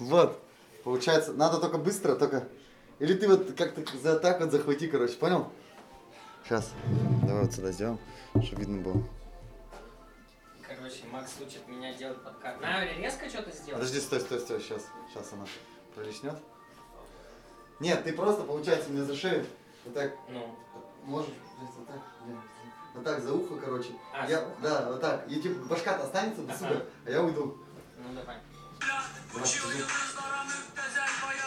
Вот. Получается, надо только быстро, только... Или ты вот как-то за так вот захвати, короче, понял? Сейчас. Давай вот сюда сделаем, чтобы видно было. Короче, Макс учит меня делать подкаст. На, резко что-то сделать? Подожди, стой, стой, стой, сейчас. Сейчас она пролеснет. Нет, ты просто, получается, мне за шею вот так Ну, можешь вот так. нет, Вот так за ухо, короче. А, я, ухо? Да, вот так. И типа башка-то останется до Ага. сюда, а я уйду. ну давай. Давай, иди.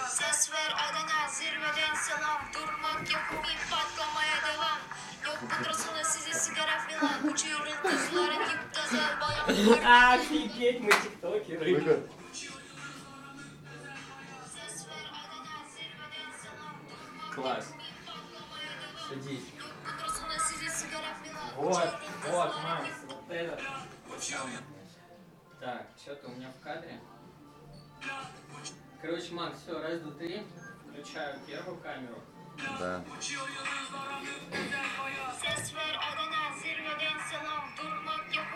Ses ver Adana zirveden selam Durmak yok ümit patlamaya devam Yok pudrasına size sigara filan Uçuyorum kızların müptezel bayan Офигеть, мы тиктокеры. Класс. Садись. Вот, вот, Макс, вот это. Так, что-то у меня в кадре. Короче, Макс, все, раз, два, три. Включаю первую камеру. Да.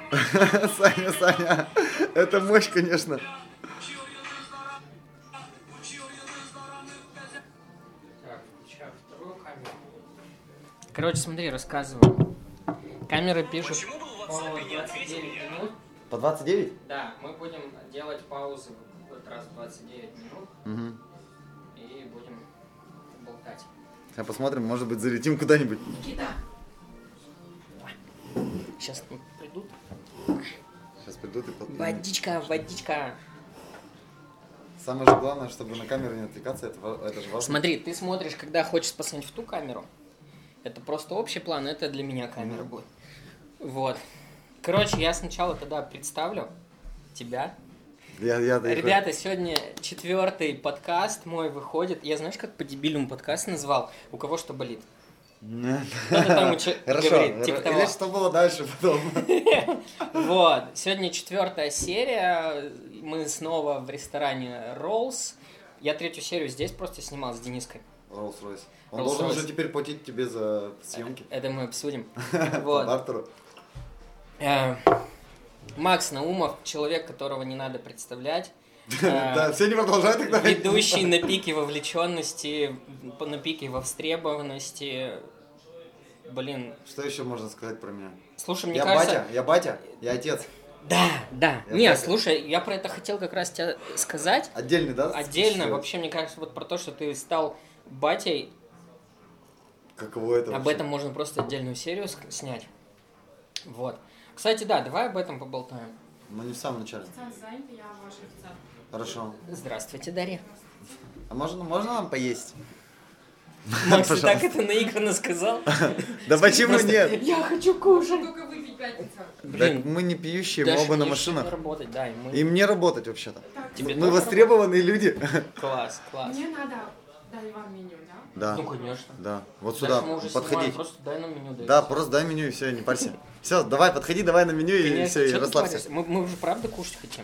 Саня, Саня, это мощь, конечно. Так, включаю вторую камеру. Короче, смотри, рассказываю. Камера пишет по 29 минут. По 29? Да, мы будем делать паузы вот раз в 29 минут Угу. и будем болтать. Сейчас посмотрим, может быть, залетим куда-нибудь. Никита! Сейчас придут. Сейчас придут и. Водичка, водичка. Самое же главное, чтобы на камеру не отвлекаться, это, это же важно. Смотри, ты смотришь, когда хочешь посмотреть в ту камеру. Это просто общий план, это для меня камера будет. Вот. Короче, я сначала тогда представлю тебя. Я, я, Ребята, сегодня четвертый подкаст мой выходит. Я знаешь, как по дебильному подкаст назвал? У кого что болит? Там Хорошо, говорит, типа того. или что было дальше потом? Вот. Сегодня четвертая серия. Мы снова в ресторане Rolls. Я третью серию здесь просто снимал с Дениской. Rolls-Royce. Он должен уже теперь платить тебе за съемки. Это мы обсудим. Вот. бартеру. Э, Макс Наумов, человек, которого не надо представлять. Э, Да, все не продолжают тогда. Ведущий на пике вовлеченности, на пике востребованности. Блин, Что еще можно сказать про меня? слушай, мне Я кажется... батя, я батя, я отец. Да, да. Я Не, батя. слушай, я про это хотел как раз тебе сказать. Отдельный, да? Отдельно, существует? вообще, мне кажется, вот про то, что ты стал батей, Каково это об вообще? этом можно просто отдельную серию снять. Вот. Кстати, да, давай об этом поболтаем. Ну не в самом начале. Хорошо. Здравствуйте, Дарья. А можно, можно нам поесть? Макс, ты так это наигранно сказал? Да почему нет? Я хочу кушать. Только выпить пятница. Так мы не пьющие, мы оба на машинах. работать, да, и мы... Мне работать вообще-то. Мы востребованные люди. Класс, класс. мне надо дать вам меню, да? Да, Ну, конечно. да. Вот Дальше сюда, уже подходи. снимаем, просто дай нам меню. дай Да, всё. просто дай меню и все, не парься. Все, давай, подходи, давай на меню и Конечно, все, и расслабься. Мы, мы уже правда кушать хотим.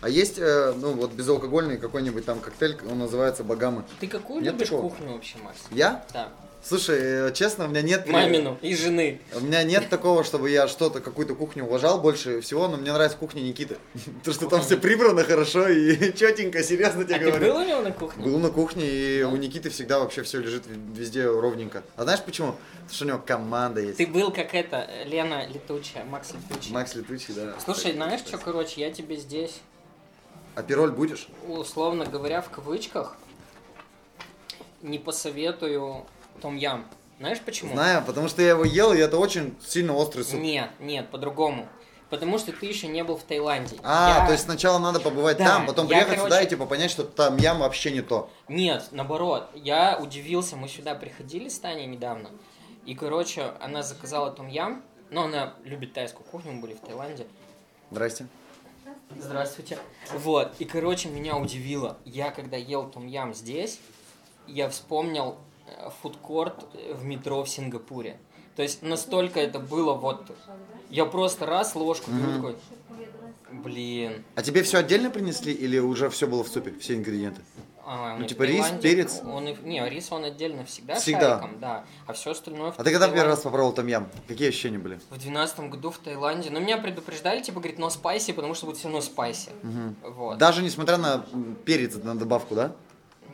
А есть, э, ну вот безалкогольный какой-нибудь там коктейль, он называется Багамы. Ты какую Нет любишь такого? кухню вообще, Макс? Я? Да. Слушай, э, честно, у меня нет... э, Мамину и жены. У меня нет такого, чтобы я что-то, какую-то кухню уважал больше всего, но мне нравится кухня Никиты. Потому что там все прибрано хорошо и четенько, серьезно тебе А ты говорю. был у него на кухне? Был на кухне, и у Никиты всегда вообще все лежит везде ровненько. А знаешь почему? Потому что у него команда есть. Ты был как это, Лена Летучая, Макс Летучий. Макс Летучий, да. Слушай, знаешь что, короче, я тебе здесь, А пироль будешь? условно говоря, в кавычках, не посоветую том ям. Знаешь почему? Знаю, потому что я его ел, и это очень сильно острый суп. Нет, нет, по-другому. Потому что ты еще не был в Таиланде. А, Я- то есть сначала надо побывать Да, там, потом я, приехать короче- сюда и типа понять, что там ям вообще не то. Нет, наоборот. Я удивился, мы сюда приходили с Таней недавно. И, короче, она заказала том ям. Но она любит тайскую кухню, мы были в Таиланде. Здрасте. Здравствуйте. Вот, и, короче, меня удивило. Я, когда ел том ям здесь, я вспомнил фудкорт в метро в Сингапуре. То есть настолько это было вот... Я просто раз ложку беру такой... Блин. А тебе все отдельно принесли или уже все было в супе, все ингредиенты? А, Ну, типа рис, перец? Он не, рис он отдельно всегда, Всегда. шариком, да. А все остальное в А ты когда первый раз попробовал там ям? Какие ощущения были? В двенадцатом году в Таиланде. Но меня предупреждали, типа, говорит, но спайси, потому что будет все равно спайси. Вот. Даже несмотря на перец на добавку, да?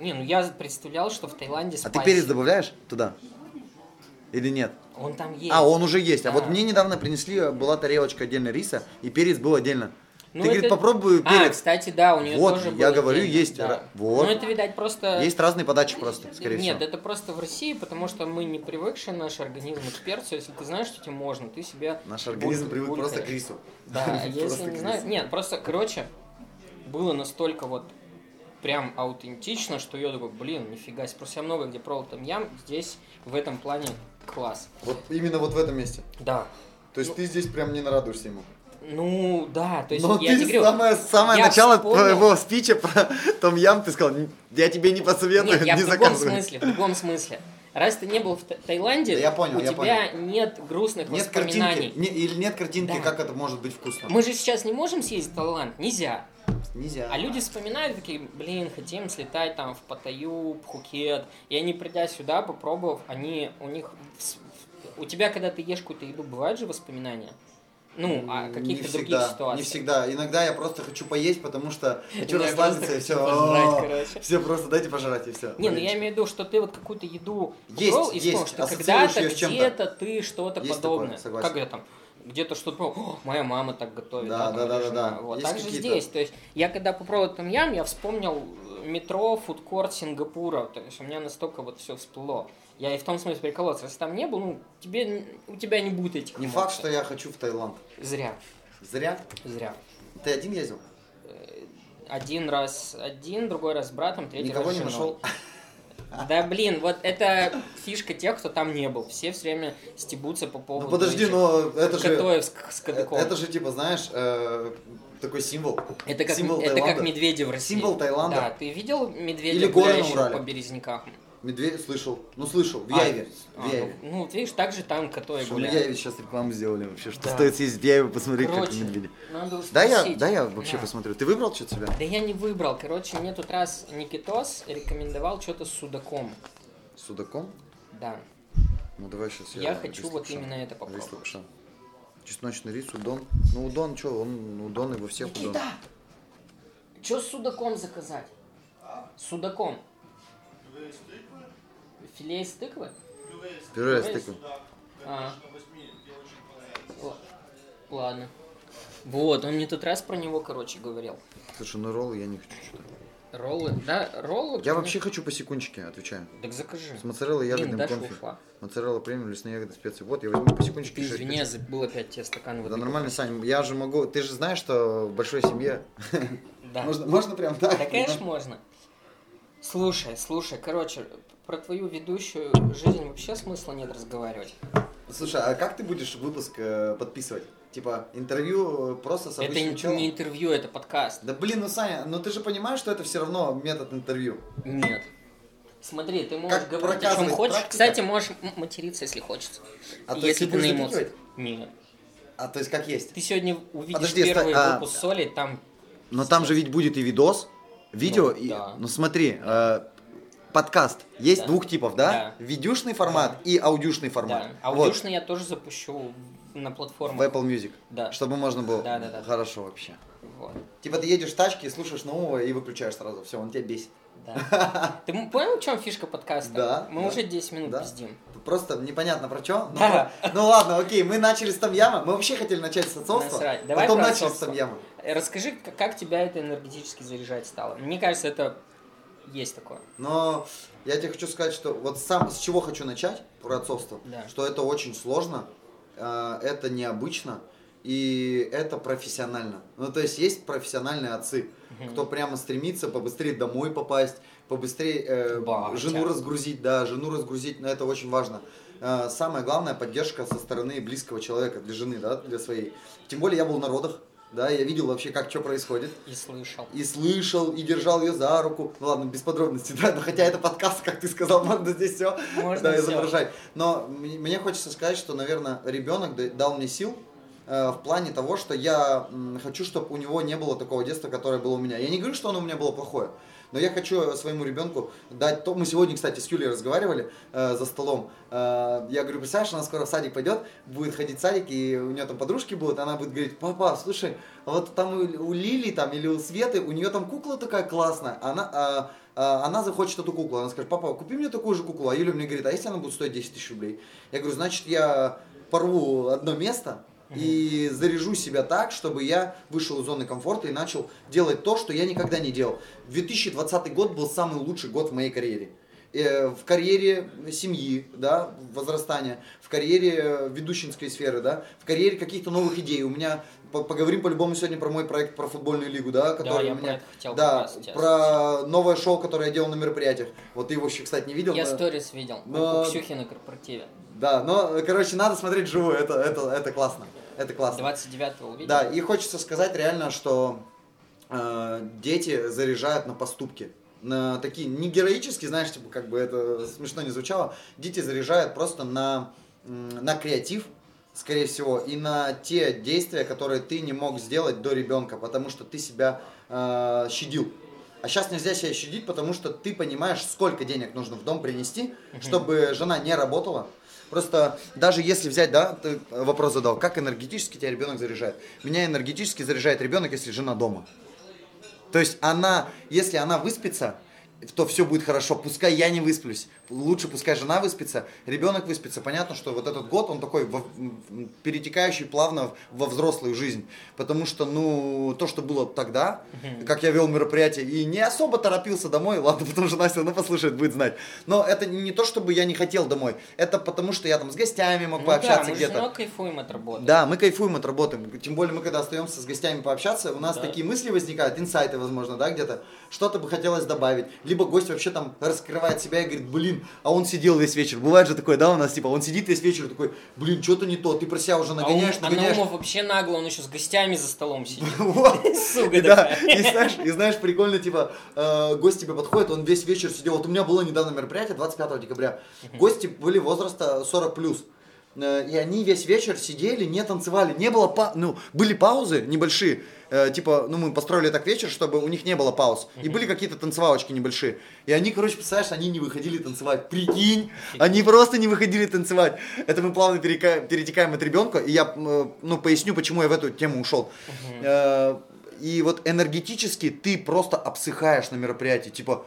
Не, ну я представлял, что в Таиланде А спайси. ты перец добавляешь туда? Или нет? Он там есть. А, он уже есть. А вот Да. мне недавно принесли, была тарелочка отдельно риса, и перец был отдельно. Ну, ты, говорит, это- попробуй А, перец. кстати, да, у нее Вот, тоже я говорю, отдельно, есть да. ра- вот. Ну, это, видать, просто... Есть разные подачи просто, скорее Нет, всего. это просто в России, потому что мы не привыкшие, наш организм к перцу. Если ты знаешь, что тебе можно, ты себя... Наш организм привык просто к рису. Да, а если не знаю... Нет, просто, короче, было настолько вот прям аутентично, что я такой, блин, нифига себе. Просто я много где пробовал там ям, здесь в этом плане класс. Вот именно вот в этом месте. Да. То есть Ну- ты здесь прям не нарадуешься ему. Ну, да, то есть Но я ты тебе говорю... самое, самое я начало вспомнил- твоего спича про Том Ям, ты сказал, «Н- я тебе не посоветую, Нет, я не в другом заказывай. смысле, в другом смысле. Раз ты не был в Та- Таиланде, Да я понял, у я тебя нет грустных Нет воспоминаний. картинки, не- или нет картинки, Да. как это может быть вкусно. Мы же сейчас не можем съездить в Таиланд, нельзя. Нельзя. А люди вспоминают такие, блин, хотим слетать там в Паттайю, Пхукет. И они, придя сюда, попробовав, они, у них, у тебя, когда ты ешь какую-то еду, бывают же воспоминания? Ну, о Не каких-то других ситуациях. Не всегда. Иногда я просто хочу поесть, потому что хочу расслабиться и все. Все просто дайте пожрать и все. Не, ну я имею в виду, что ты вот какую-то еду Есть, и вспомнил, что когда-то где-то ты что-то подобное. как я там где-то что-то пробовал, «О, моя мама так готовит. Да, да, да, да, жена». да. Вот так же здесь. То есть я когда попробовал там ям, я вспомнил метро, фудкорт Сингапура. То есть у меня настолько вот все всплыло. Я и в том смысле прикололся. Если там не был, ну, тебе, у тебя не будет этих Не эмоций. факт, что я хочу в Таиланд. Зря, Зря. зря. Ты один ездил? Один раз один, другой раз с братом, третий Никого раз с не женой. нашел? Да блин, вот это фишка тех, кто там не был. Все все время стебутся по поводу Ну подожди, этих но это же... С кадыком. Это же типа, знаешь, э, такой символ. Это как, символ это как Таиланда. медведи в России. Символ Таиланда. Да, ты видел медведя, Или гуляющего по березнякам? Медведь слышал. Ну слышал, в А, Яеве. а, В Яеве. ну, ну, вот видишь, так же там Катой Что в гуляет. Яеве сейчас рекламу сделали вообще, что Да. стоит съездить в Яеве посмотреть, как Короче, медведи. надо Да я, да я вообще Да. посмотрю. Ты выбрал что-то себе? Да я не выбрал. Короче, мне тут раз Никитос рекомендовал что-то с судаком. С судаком? Да. Ну давай сейчас Я я хочу рис вот лапша. именно это Рис попробовать. лапша. Чесночный рис, удон. Ну удон, что, он удон и во всех удон. Никита! Что с судаком заказать? С судаком. Филе из тыквы? Пюре из- тыквой. А. Ладно. Вот, он мне тут раз про него, короче, говорил. Слушай, ну роллы я не хочу что-то. Роллы, да, роллы. Я вообще хочу по секундчике, отвечаю. Так закажи. С моцареллой Блин, ягодным Даша конфи. ушла. Моцарелла премиум, лесные ягоды, специи. Вот, я возьму по секундчике. Ты извини, я забыл опять тебе стакан воды. Да нормально, Сань, я же могу... Ты же знаешь, что в большой семье... Да. Можно, можно прям так? Да, конечно, можно. Слушай, слушай, короче, про твою ведущую жизнь вообще смысла нет разговаривать. Слушай, а как ты будешь выпуск э, подписывать? Типа, интервью э, просто с это обычным не, челом? не интервью, это подкаст. Да блин, ну Саня, ну ты же понимаешь, что это все равно метод интервью. Нет. Смотри, ты можешь Как говорить о чем хочешь. практика? Кстати, можешь материться, если хочется. А то если ты на эмоциях. Нет. А то есть как есть. Ты сегодня увидишь Подожди, первый ста- а- выпуск соли, там Но там же ведь будет и видос, видео, Ну, и... да. Ну смотри, э, подкаст есть Да. двух типов, да? Да. Видюшный формат и аудюшный формат. Да. Вот, Аудюшный я тоже запущу на в платформах. Apple Music. Да. Чтобы можно было. Да, да, да. Хорошо вообще. Вот. Типа ты едешь в тачке, слушаешь нового и выключаешь сразу. Все, он тебя бесит. Да. Ты понял, в чем фишка подкаста? Да, Мы да. уже 10 минут Да. пиздим. Просто непонятно про что. Ну, Да. ну ладно, окей, мы начали с Тамьяма. Мы вообще хотели начать с отцовства. Насрать. Давай потом начали с отцовство. Тамьяма. Расскажи, как тебя это энергетически заряжать стало? Мне кажется, это есть такое. Но я тебе хочу сказать, что вот сам с чего хочу начать про отцовство, Да. что это очень сложно, э, это необычно и это профессионально. Ну то есть есть профессиональные отцы, кто прямо стремится побыстрее домой попасть, побыстрее э, жену разгрузить, да, жену разгрузить, но это очень важно. Э, Самое главное поддержка со стороны близкого человека для жены, да, для своей. Тем более я был на родах, да, я видел вообще, как что происходит И слышал. и слышал, и держал ее за руку. Ну ладно, без подробностей, да, но хотя это подкаст, как ты сказал, можно здесь все Можно да, изображать. Но мне, хочется сказать, что, наверное, ребенок да- дал мне сил э, в плане того, что я хочу, чтобы у него не было такого детства, которое было у меня. Я не говорю, что оно у меня было плохое, но я хочу своему ребенку дать то. Мы сегодня, кстати, с Юлей разговаривали э, за столом. Э, я говорю, представляешь, она скоро в садик пойдет, будет ходить в садик, и у нее там подружки будут, она будет говорить, папа, слушай, а вот там у, Лили там или у Светы, у нее там кукла такая классная, она, а, а, она захочет эту куклу, она скажет, папа, купи мне такую же куклу, а Юля мне говорит, а если она будет стоить 10 тысяч рублей? Я говорю, значит, я порву одно место, и заряжу себя так, чтобы я вышел из зоны комфорта и начал делать то, что я никогда не делал. 2020 год был самый лучший год в моей карьере. Э, В карьере семьи, да, возрастания, в карьере ведущинской сферы, да, в карьере каких-то новых идей. У меня по- поговорим по-любому сегодня про мой проект про футбольную лигу, да, который я у про меня, хотел да, про новое шоу, которое я делал на мероприятиях. Вот ты его еще, кстати, не видел. Я но- сторис видел. Но- У Ксюхи на корпоративе. Да, но, короче, надо смотреть живую, это, это, это классно, это классно. 29-го увидел. Да, и хочется сказать реально, что э, дети заряжают на поступки. На такие, не героические, знаешь, типа, как бы это смешно не звучало, дети заряжают просто на, на креатив, скорее всего, и на те действия, которые ты не мог сделать до ребенка, потому что ты себя э, щадил. А сейчас нельзя себя щадить, потому что ты понимаешь, сколько денег нужно в дом принести, чтобы жена не работала. Просто даже если взять, да, ты вопрос задал, как энергетически тебя ребенок заряжает? Меня энергетически заряжает ребенок, если жена дома. То есть она, если она выспится, то все будет хорошо. Пускай я не высплюсь. Лучше пускай жена выспится, ребенок выспится. Понятно, что вот этот год, он такой во- перетекающий плавно во взрослую жизнь. Потому что, ну, то, что было тогда, как я вел мероприятие и не особо торопился домой, ладно, потому что Настя, ну, послушает, будет знать. Но это не то, чтобы я не хотел домой. Это потому, что я там с гостями мог Ну пообщаться да, мы где-то. же кайфуем от работы. Да, мы кайфуем от работы. Тем более мы когда остаемся с гостями пообщаться, у нас Да. такие мысли возникают, инсайты, возможно, да, где-то. Что-то бы хотелось добавить. Либо гость вообще там раскрывает себя и говорит, блин, а он сидел весь вечер. Бывает же такое, да, у нас типа, он сидит весь вечер такой, блин, что-то не то, ты про себя уже А, нагоняешь, а нагоняешь. Наумов вообще нагло, он еще с гостями за столом сидит. Вот. Сука да, и знаешь, и знаешь, прикольно, типа, э, гость тебе подходит, он весь вечер сидел. Вот у меня было недавно мероприятие, 25 декабря. Гости были возраста 40 плюс. Э, И они весь вечер сидели, не танцевали. Не было па- ну, были паузы небольшие. э, типа, ну, мы построили так вечер, чтобы у них не было пауз. И были какие-то танцевалочки небольшие. И они, короче, представляешь, они не выходили танцевать. Прикинь, они просто не выходили танцевать. Это мы плавно перетекаем от ребенка. И я, э, ну, поясню, почему я в эту тему ушел. Э, И вот энергетически ты просто обсыхаешь на мероприятии. Типа,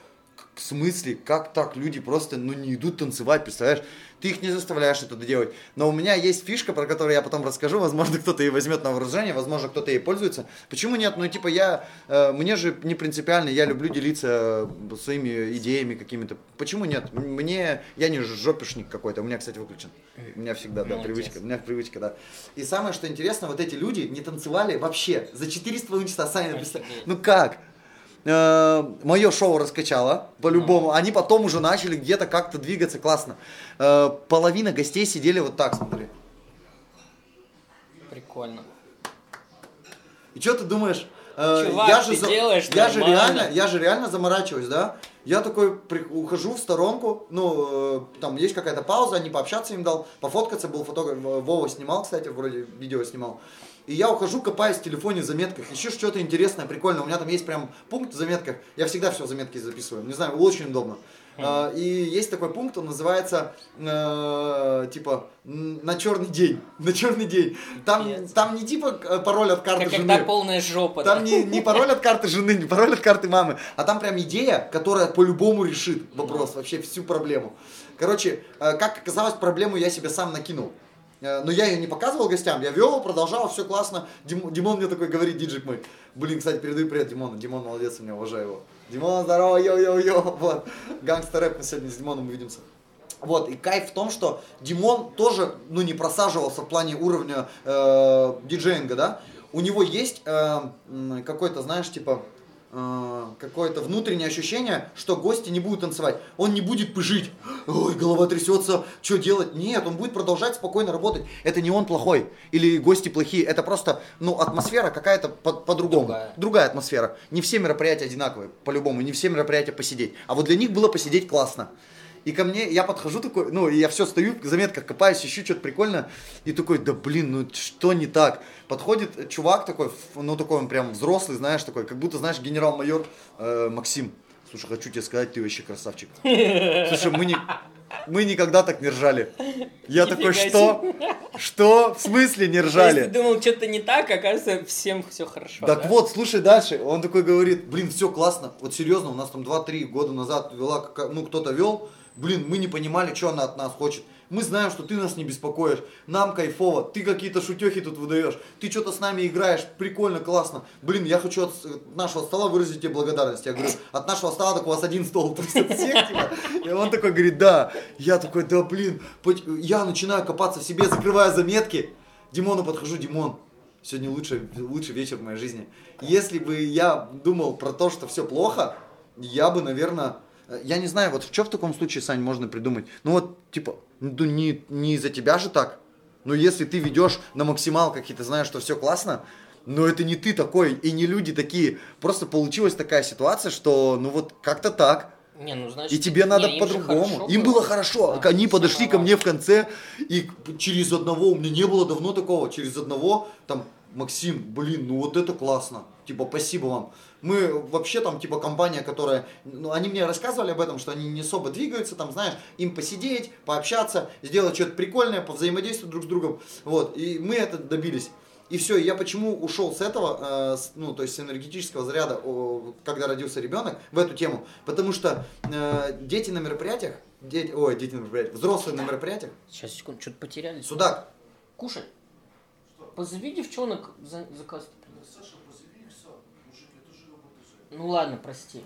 в смысле, как так люди просто, ну, не идут танцевать, представляешь? Ты их не заставляешь это делать. Но у меня есть фишка, про которую я потом расскажу. Возможно, кто-то и возьмет на вооружение, возможно, кто-то ей пользуется. Почему нет? Ну, типа, я, э, мне же не принципиально, я люблю делиться э, своими идеями какими-то. Почему нет? Мне, я не жопишник какой-то, у меня, кстати, выключен. У меня всегда, да, Молодец. привычка. У меня привычка, да. И самое, что интересно, вот эти люди не танцевали вообще за 4,5 часа, сами. Ну как? Мое шоу раскачало, по-любому. Они потом уже начали где-то как-то двигаться классно. Э, Половина гостей сидели вот так, смотри. Прикольно. И что ты думаешь? Э, Чувак, ты делаешь я же реально, я же реально заморачиваюсь, да? Я такой при- ухожу в сторонку, ну, э, там есть какая-то пауза, они пообщаться им дал, пофоткаться был фотограф, э, Вова снимал, кстати, вроде видео снимал. И я ухожу, копаюсь в телефоне в заметках, ищу что-то интересное, прикольное. У меня там есть прям пункт в заметках. Я всегда все в заметки записываю. Не знаю, очень удобно. А, И есть такой пункт, он называется э, типа на черный день. На черный день. Там, там не типа э, пароль от карты Как жены. когда полная жопа. да. Там не, не пароль от карты жены, не пароль от карты мамы, а там прям идея, которая по-любому решит вопрос, вообще всю проблему. Короче, э, как оказалось, проблему я себе сам накинул. Э, Но я ее не показывал гостям, я вел, продолжал, все классно. Дим- Димон мне такой говорит, диджик мой. Блин, кстати, передаю привет Димону. Димон молодец, у меня уважаю его. Димон, здорово, йо-йо-йо. Вот. Гангстер рэп, мы сегодня с Димоном увидимся. Вот, и кайф в том, что Димон тоже, ну, не просаживался в плане уровня э, диджеинга, да. У него есть э, какой-то, знаешь, типа, э, какое-то внутреннее ощущение, что гости не будут танцевать. Он не будет пыжить. Ой, голова трясется, что делать? Нет, он будет продолжать спокойно работать. Это не он плохой или гости плохие. Это просто, ну, атмосфера какая-то по- по-другому. Другая. Другая атмосфера. Не все мероприятия одинаковые, по-любому. Не все мероприятия посидеть. А вот для них было посидеть классно. И ко мне, я подхожу такой, ну, и я все стою, в заметках копаюсь, ищу что-то прикольное, и такой, да блин, ну что не так? Подходит чувак такой, ну такой он прям взрослый, знаешь, такой, как будто, знаешь, генерал-майор э, Максим. Слушай, хочу тебе сказать, ты вообще красавчик. Слушай, мы, не, мы никогда так не ржали. Я такой, Нифига что? Что? В смысле не ржали? ты думал, что-то не так, оказывается, всем все хорошо. Так да? вот, слушай дальше. Он такой говорит, блин, все классно. Вот серьезно, у нас там 2-3 года назад вела, ну, кто-то вел. Блин, мы не понимали, что она от нас хочет. Мы знаем, что ты нас не беспокоишь. Нам кайфово. Ты какие-то шутехи тут выдаешь. Ты что-то с нами играешь. Прикольно, классно. Блин, я хочу от нашего стола выразить тебе благодарность. Я говорю, от нашего стола так у вас один стол. От всех, типа. И он такой говорит, да. Я такой, да блин. Я начинаю копаться в себе, закрываю заметки. Димону подхожу, Димон, сегодня лучший, лучший вечер в моей жизни. Если бы я думал про то, что все плохо, я бы, наверное, я не знаю, вот что в таком случае, Сань, можно придумать? Ну вот, типа, ну не, не из-за тебя же так. Но если ты ведешь на максималках и ты знаешь, что все классно, но это не ты такой, и не люди такие. Просто получилась такая ситуация, что ну вот как-то так. Не, ну, значит, И тебе надо по-другому. Им было хорошо. Да, Они подошли ко нормально. мне в конце, и через одного, у меня не было давно такого, через одного, там, Максим, блин, ну вот это классно. Типа, спасибо вам. Мы вообще там, типа, компания, которая, ну, они мне рассказывали об этом, что они не особо двигаются, там, знаешь, им посидеть, пообщаться, сделать что-то прикольное, повзаимодействовать друг с другом. Вот, и мы это добились. И все, я почему ушел с этого, э, с- ну, то есть с энергетического заряда, о, когда родился ребенок, в эту тему, потому что э, дети на мероприятиях, дети, ой, дети на мероприятиях, взрослые на мероприятиях, Сейчас, секунду, что-то потеряли. судак, Кушай. Позови девчонок за заказ. Ну ладно, прости.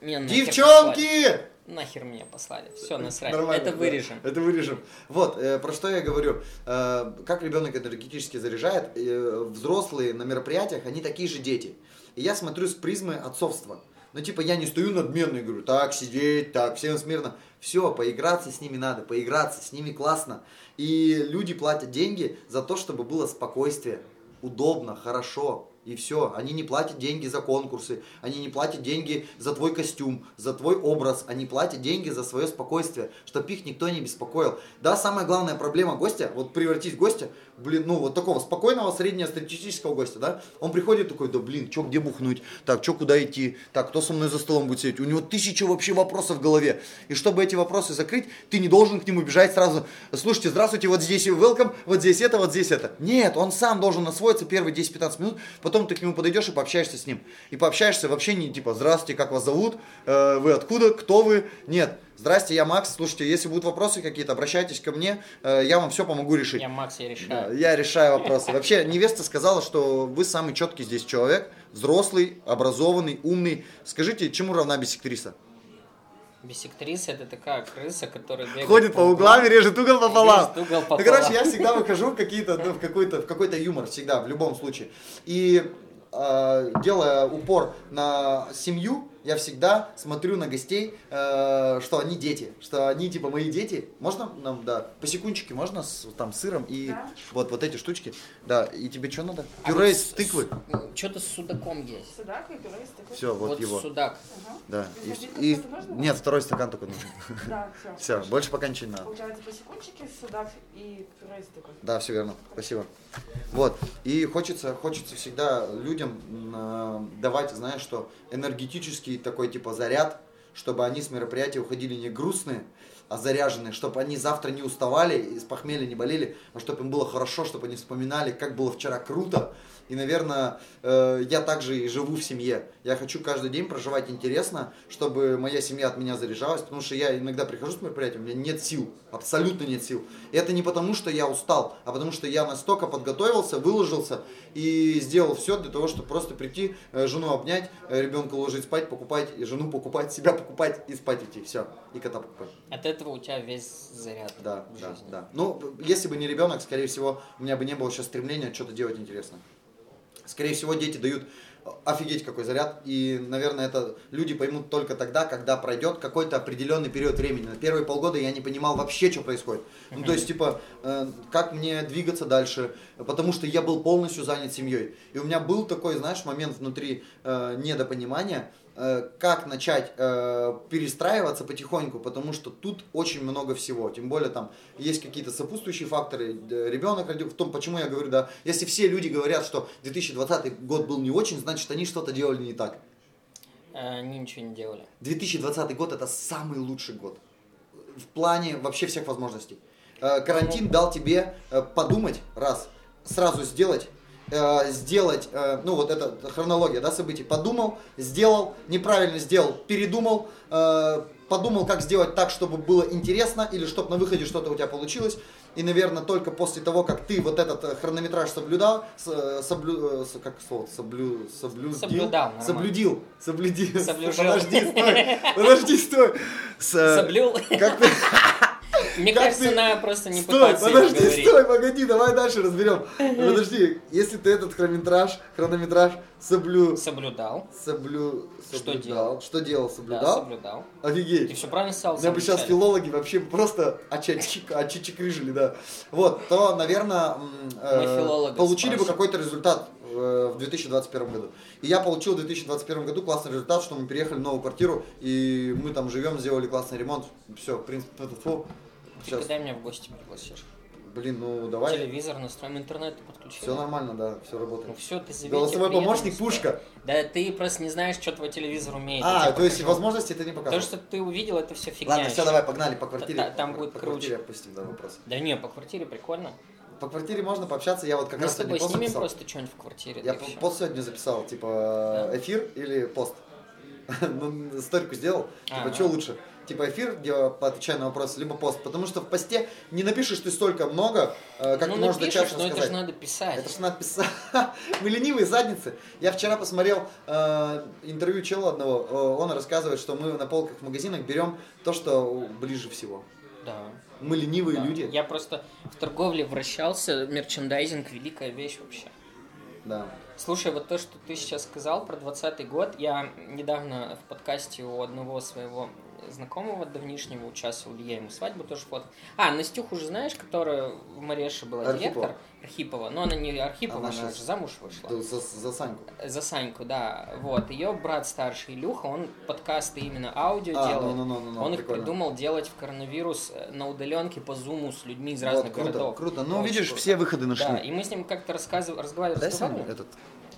Меня девчонки! Нахер меня послали. Все, насрать. Нормально, Это да. вырежем. Это вырежем. Вот, э, про что я говорю. Э, как ребенок энергетически заряжает, э, взрослые на мероприятиях, они такие же дети. И я смотрю с призмы отцовства. Ну, типа, я не стою надменно и говорю, так, сидеть, так, всем смирно. Все, поиграться с ними надо, поиграться, с ними классно. И люди платят деньги за то, чтобы было спокойствие, удобно, хорошо. И все. Они не платят деньги за конкурсы, они не платят деньги за твой костюм, за твой образ, они платят деньги за свое спокойствие, чтобы их никто не беспокоил. Да, самая главная проблема гостя, вот превратить гостя, блин, ну вот такого спокойного среднестатистического гостя, да, он приходит такой, да блин, что где бухнуть, так, что куда идти, так, кто со мной за столом будет сидеть, у него тысяча вообще вопросов в голове. И чтобы эти вопросы закрыть, ты не должен к нему бежать сразу, слушайте, здравствуйте, вот здесь welcome, вот здесь это, вот здесь это. Нет, он сам должен освоиться первые 10-15 минут, потом ты к нему подойдешь и пообщаешься с ним. И пообщаешься вообще не типа, здравствуйте, как вас зовут, Э, вы откуда, кто вы, нет. Здрасте, я Макс, слушайте, если будут вопросы какие-то, обращайтесь ко мне, э, я вам все помогу решить. Я Макс, я Да, решаю. я решаю вопросы. Вообще, невеста сказала, что вы самый четкий здесь человек, взрослый, образованный, умный. Скажите, чему равна бисектриса? Бисектриса это такая крыса, которая бегает Ходит по углам и режет угол пополам. Режет угол Ну, пополам. короче, я всегда выхожу какие-то, ну, в какой-то, в какой-то юмор, всегда, в любом случае. И э, делая упор на семью, я всегда смотрю на гостей, э, что они дети, что они типа мои дети. Можно нам, да, по секундчике можно с там сыром и Да. вот вот эти штучки. Да, и тебе что надо? А Пюре вот из с- тыквы. Что-то с судаком есть. Судак и пюре из такой. Все, вот, Вот его. судак. Ага. Да. И, Подожди, и- нужно? нет, второй стакан только нужен. Да, все. Все, больше пока ничего не надо. Получается по секундчике судак и пюре из такой. Да, все верно. Спасибо. Вот. И хочется, хочется всегда людям э, давать, знаешь, что энергетический такой типа заряд, чтобы они с мероприятия уходили не грустные, заряженные, чтобы они завтра не уставали, и с похмелья не болели, а чтобы им было хорошо, чтобы они вспоминали, как было вчера круто. И, наверное, э, я также и живу в семье. Я хочу каждый день проживать интересно, чтобы моя семья от меня заряжалась, потому что я иногда прихожу с мероприятия, у меня нет сил, абсолютно нет сил. И это не потому, что я устал, а потому что я настолько подготовился, выложился и сделал все для того, чтобы просто прийти, э, жену обнять, э, ребенка уложить спать, покупать, и жену покупать, себя покупать и спать идти. Все. И кота покупать. От этого у тебя весь заряд Да, в да, жизни. да. Ну, если бы не ребенок, скорее всего, у меня бы не было сейчас стремления что-то делать интересно. Скорее всего, дети дают офигеть какой заряд. И, наверное, это люди поймут только тогда, когда пройдет какой-то определенный период времени. На первые полгода я не понимал вообще, что происходит. Ну, то есть, типа, э, как мне двигаться дальше, потому что я был полностью занят семьей. И у меня был такой, знаешь, момент внутри э, недопонимания, э, как начать э, перестраиваться потихоньку, потому что тут очень много всего. Тем более там есть какие-то сопутствующие факторы. Ребенок родил, в том, почему я говорю, да, если все люди говорят, что 2020 год был не очень, значит они что-то делали не так. Э, Они ничего не делали. 2020 год это самый лучший год в плане вообще всех возможностей. Э, Карантин дал тебе э, подумать раз, сразу сделать, э, сделать, э, ну вот это хронология, да, событий. Подумал, сделал, неправильно сделал, передумал, э, подумал, как сделать так, чтобы было интересно или чтобы на выходе что-то у тебя получилось. И, наверное, только после того, как ты вот этот хронометраж соблюдал, соблю, как слово, соблю, соблюдил, Соблюдал, соблюдил, соблюдил, Соблюжил. подожди, стой, подожди, стой, Соблюл. как ты, Мне как кажется, ты- надо просто не Стой, подожди, говорить. стой, погоди, давай дальше разберем. Подожди, если ты этот хронометраж, хронометраж соблю, Соблюдал. соблю, Что соблюдал, делал? что делал, Да, соблюдал? соблюдал. Ты Офигеть. все правильно сказал. Меня бы сейчас филологи вообще просто очечекрыжили, да. Вот, то, наверное, филологов получили бы какой-то результат э, в 2021 году. И я получил в 2021 году классный результат, что мы переехали в новую квартиру, и мы там живем, сделали классный ремонт. Все, в принципе, фу, фу. Ты Сейчас, когда меня в гости пригласишь? блин, ну давай. Телевизор настроим, интернет ты подключил. Все нормально, да, все Ну работает. все, ты заветь, Голосовой помощник пушка. Да ты просто не знаешь, что твой телевизор умеет. А, то есть возможности ты не То, показывал. что ты увидел, это все фигня. Ладно, все, давай, погнали по квартире. Та- там По- будет по круче. квартире опустим, да, вопрос. Да не, по квартире прикольно. По квартире можно пообщаться, я вот как Мы раз с тобой снимем записал. просто что-нибудь в квартире. Я да и п- всё. пост сегодня записал, типа эфир или пост. Ну, сторику сделал, типа, Ага. что лучше? Типа эфир, где отвечаю на вопросы, либо пост. Потому что в посте не напишешь ты столько много, э, как ну, ты можешь напишешь, достаточно но это сказать. же надо писать. Это ж надо писать. Мы ленивые задницы. Я вчера посмотрел э, интервью чела одного. Э, он рассказывает, что мы на полках в магазинах берем то, что ближе всего. Да. Мы ленивые да. люди. Я просто в торговле вращался, мерчендайзинг великая вещь вообще. Да. Слушай, вот то, что ты сейчас сказал про 20 год, я недавно в подкасте у одного своего знакомого давнишнего участвовал, я ему свадьбу тоже фото. А, Настюху уже знаешь, которая в Мареше была Архипова. директор? Архипова. Но она не Архипова, Она она, же замуж вышла. За, за Саньку. За Саньку, да. Вот. Ее брат старший Илюха, он подкасты именно аудио А, делает. ну, ну, ну, ну, он их прикольно. придумал делать в коронавирус э, на удаленке по зуму с людьми из Вот, разных круто, городов. круто. Ну, видишь, круто. все выходы нашли. Да, и мы с ним как-то рассказывали, разговаривали, Дай сам этот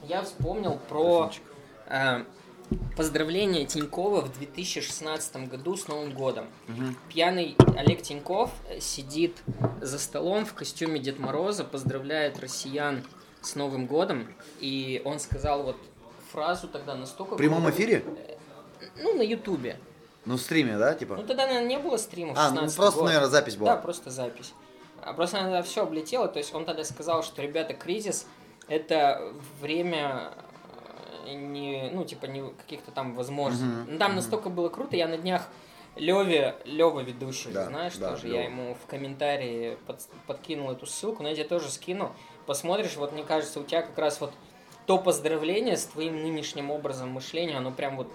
Я вспомнил про э, поздравление Тинькова в 2016 году с Новым годом. Пьяный Олег Тиньков э, сидит за столом в костюме Дед Мороза, поздравляет россиян с Новым годом, и он сказал вот фразу тогда настолько... В прямом эфире? Ну, на Ютубе. Ну, в стриме, да, типа? Ну, тогда, наверное, не было стримов. а, ну 16 просто, год. наверное, запись Да, была. просто запись. А просто она все облетела, то есть он тогда сказал, что, ребята, кризис – это время э, не, ну, типа, не каких-то там возможностей. Ну, там мгм. настолько было круто, я на днях Леве, Лева ведущий, Да, знаешь, да, тоже, Лёва. я ему в комментарии под- подкинул эту ссылку, но я тебе тоже скину. Посмотришь, вот мне кажется, у тебя как раз вот то поздравление с твоим нынешним образом мышления, оно прям вот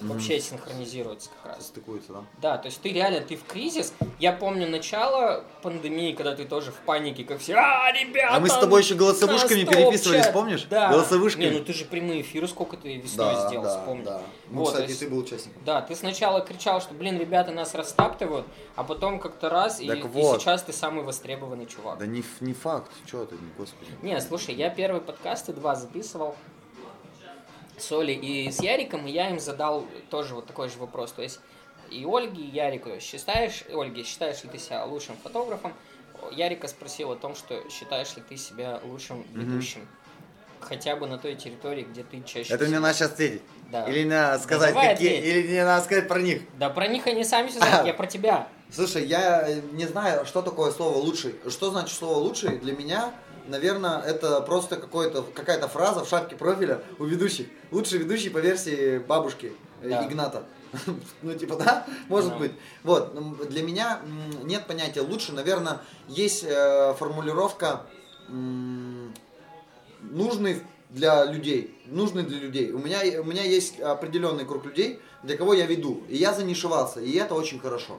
вообще синхронизируется как раз. Стыкуется, да? Да, то есть ты реально, ты в кризис. Я помню начало пандемии, когда ты тоже в панике, как все, а, ребята! А мы с тобой еще голосовушками переписывались, топчат!» помнишь? Да. Голосовушками. Не, ну ты же прямые эфиры сколько ты весной Да, сделал, да, вспомни. да. Ну, Вот, кстати, есть- ты был участником. Да, ты сначала кричал, что, блин, ребята нас растаптывают, а потом как-то раз, и, Так и вот. сейчас ты самый востребованный чувак. Да не, не факт, что ты, господи. Не, слушай, я первые подкасты два записывал с Олей и с Яриком, и я им задал тоже вот такой же вопрос. То есть и Ольге, и Ярику считаешь, Ольге, считаешь ли ты себя лучшим фотографом? Ярика спросил о том, что считаешь ли ты себя лучшим ведущим. Хотя бы на той территории, где ты чаще Это мне надо сейчас ответить. Да. Или надо сказать, давай какие, ответь. или мне надо сказать про них. Да про них они сами все знают, я про тебя. Слушай, я не знаю, что такое слово лучший. Что значит слово лучший? Для меня, наверное, это просто какая-то фраза в шапке профиля у ведущих. Лучший ведущий по версии бабушки э, Да. Игната. Ну, типа, да, может Да. быть. Вот, для меня нет понятия лучше. Наверное, есть э, формулировка нужный для людей. Нужный для людей. У меня, у меня есть определенный круг людей, для кого я веду. И я занишевался, и это очень хорошо.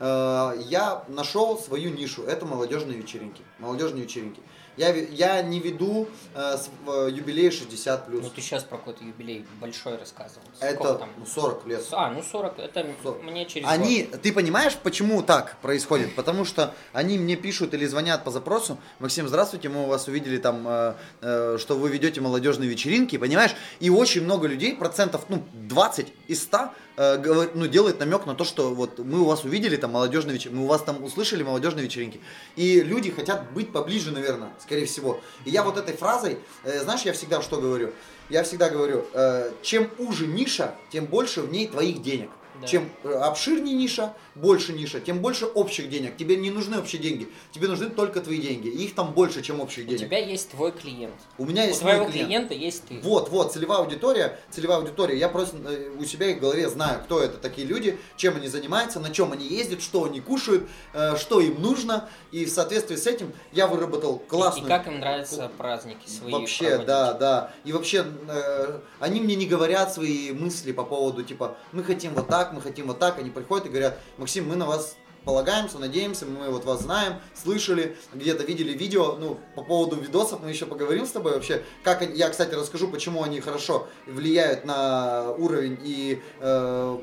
Э, Я нашел свою нишу. Это молодежные вечеринки. Молодежные вечеринки. Я, я не веду э, с- в- юбилей 60 плюс. Ну ты сейчас про какой-то юбилей большой рассказывал. Сколько Это там? ну, 40 лет. А, ну 40, это 40. мне через Они, год. ты понимаешь, почему так происходит? Потому что они мне пишут или звонят по запросу, Максим, здравствуйте, мы у вас увидели там, э, э, что вы ведете молодежные вечеринки, понимаешь? И очень много людей, процентов, ну, 20 из 100, э, говор- ну, делает намек на то, что вот мы у вас увидели там молодежные вечеринки, мы у вас там услышали молодежные вечеринки. И люди хотят быть поближе, наверное, скорее всего. И я вот этой фразой, э, знаешь, я всегда что говорю? Я всегда говорю, э, чем уже ниша, тем больше в ней твоих денег. Да. Чем э, обширнее ниша, больше ниша, тем больше общих денег. Тебе не нужны общие деньги, тебе нужны только твои деньги. И их там больше, чем общих У денег. тебя есть твой клиент. У меня У есть мой твоего клиент. клиента есть ты. Вот, вот, целевая аудитория, целевая аудитория. Я просто э, у себя и в голове знаю, кто это такие люди, чем они занимаются, на чем они ездят, что они кушают, э, что им нужно. И в соответствии с этим я выработал И- классную... И, как им нравятся праздники свои. Вообще, проводить. да, да. И вообще, э, они мне не говорят свои мысли по поводу, типа, мы хотим вот так, мы хотим вот так. Они приходят и говорят, Максим, мы на вас полагаемся, надеемся, мы вот вас знаем, слышали, где-то видели видео, ну, по поводу видосов мы еще поговорим с тобой вообще, как я, кстати, расскажу, почему они хорошо влияют на уровень и э,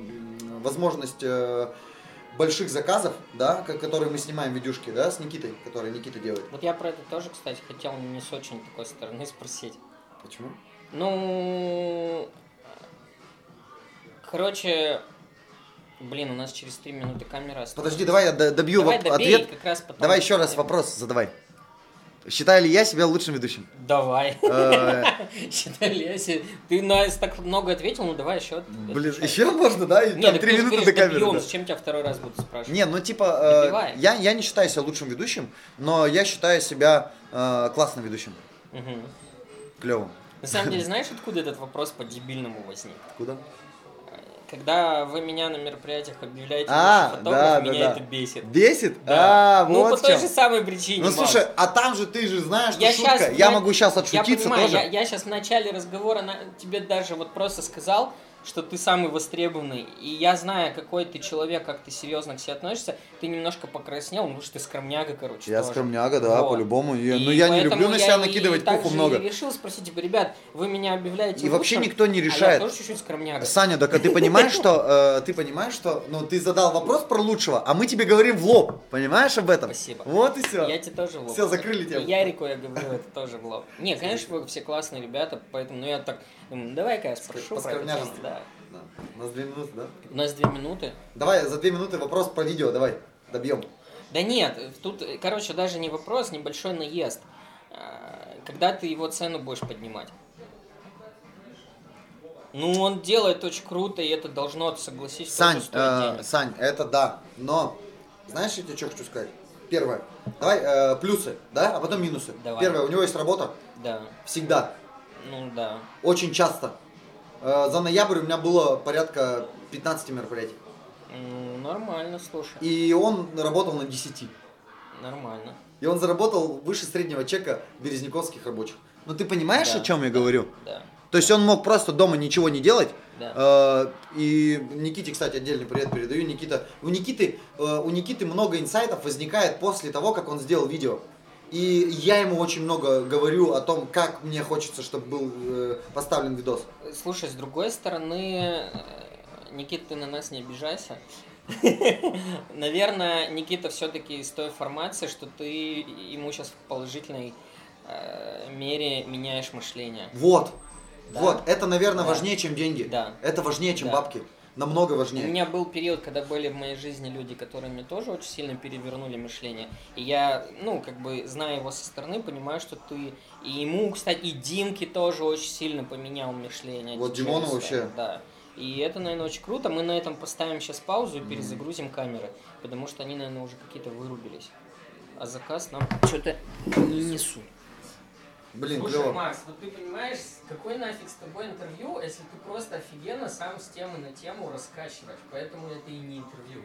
возможность э, больших заказов, да, ко- которые мы снимаем видюшки, да, с Никитой, которые Никита делает. Вот я про это тоже, кстати, хотел не с очень такой стороны спросить. Почему? Ну, короче, блин, у нас через три минуты камера осталась. Подожди, давай я добью Давай воп- добей, ответ. как раз потом. Давай еще раз вопрос задавай. Считаю ли я себя лучшим ведущим? Давай. Э, Считай, Леся, ты на так много ответил, ну давай еще. Блин, еще можно, да? Нет, так три минуты до камеры. зачем тебя второй раз буду спрашивать? Не, ну типа, э, я, я не считаю себя лучшим ведущим, но я считаю себя э, классным ведущим. Клевым. На самом деле, знаешь, откуда этот вопрос по-дебильному возник? Куда? Когда вы меня на мероприятиях объявляете А, фотограф, да, меня да. это бесит. Бесит? Да. А, ну, вот по в той же самой причине. Ну слушай, а там же ты же знаешь, что я шутка. щас, я могу сейчас я отшутиться понимаю, тоже. Я, сейчас в начале разговора на, тебе даже вот просто сказал, что ты самый востребованный, и я знаю, какой ты человек, как ты серьезно к себе относишься, ты немножко покраснел, ну что ты скромняга, короче. Я тоже. скромняга, да, Вот. по-любому. И- И ну я не люблю на я себя накидывать пуху много. И решил спросить, типа, ребят, вы меня объявляете И вообще лучшим, никто не а я решает. тоже чуть-чуть скромняга. Саня, так а ты понимаешь, что э, ты понимаешь, что ну ты задал вопрос про лучшего, а мы тебе говорим в лоб. Понимаешь об этом? Спасибо. Вот и все. Я тебе тоже в лоб. Всё, закрыли. И Ярику я говорю, это тоже в лоб. Не, конечно, вы все классные ребята, поэтому ну, я так думаю, давай-ка я спрошу честно, да. Да. У нас две минуты, да? У нас две минуты. Давай за две минуты вопрос про видео, давай, добьем. Да нет, тут, короче, даже не вопрос, небольшой наезд. А, Когда ты его цену будешь поднимать? Ну, он делает очень круто, и это должно, согласись, Сань, э, денег. Сань, это да, но знаешь, я тебе что хочу сказать? Первое, давай э, плюсы, да, а потом минусы. Давай. Первое, у него есть работа, Да, всегда, ну да. очень часто. Э, за ноябрь у меня было порядка 15 мероприятий. Ну, нормально, слушай. И он работал на 10. Нормально. И он заработал выше среднего чека березняковских рабочих. Ну ты понимаешь, Да, о чем я говорю? Да. То есть он мог просто дома ничего не делать. Да. Э, И Никите, кстати, отдельный привет передаю. Никита, у Никиты, э, у Никиты много инсайтов возникает после того, как он сделал видео. И я ему очень много говорю о том, как мне хочется, чтобы был э, поставлен видос. Слушай, с другой стороны, э, Никита, ты на нас не обижайся. Наверное, Никита все-таки из той формации, что ты ему сейчас в положительной э, мере меняешь мышление. Вот. Да. Вот. Это, наверное, Да. важнее, чем деньги. Да. Это важнее, чем Да. бабки. Намного У важнее. меня был период, когда были в моей жизни люди, которые мне тоже очень сильно перевернули мышление. И я, ну, как бы, зная его со стороны, понимаю, что ты... И ему, кстати, и Димке тоже очень сильно поменял мышление. Вот Димону вообще. Да. И это, наверное, очень круто. Мы на этом поставим сейчас паузу и перезагрузим камеры, потому что они, наверное, уже какие-то вырубились. А заказ нам что-то не несут. Блин, Слушай, клево. Макс, вот ты понимаешь, какой нафиг с тобой интервью, если ты просто офигенно сам с темы на тему раскачиваешь, поэтому это и не интервью.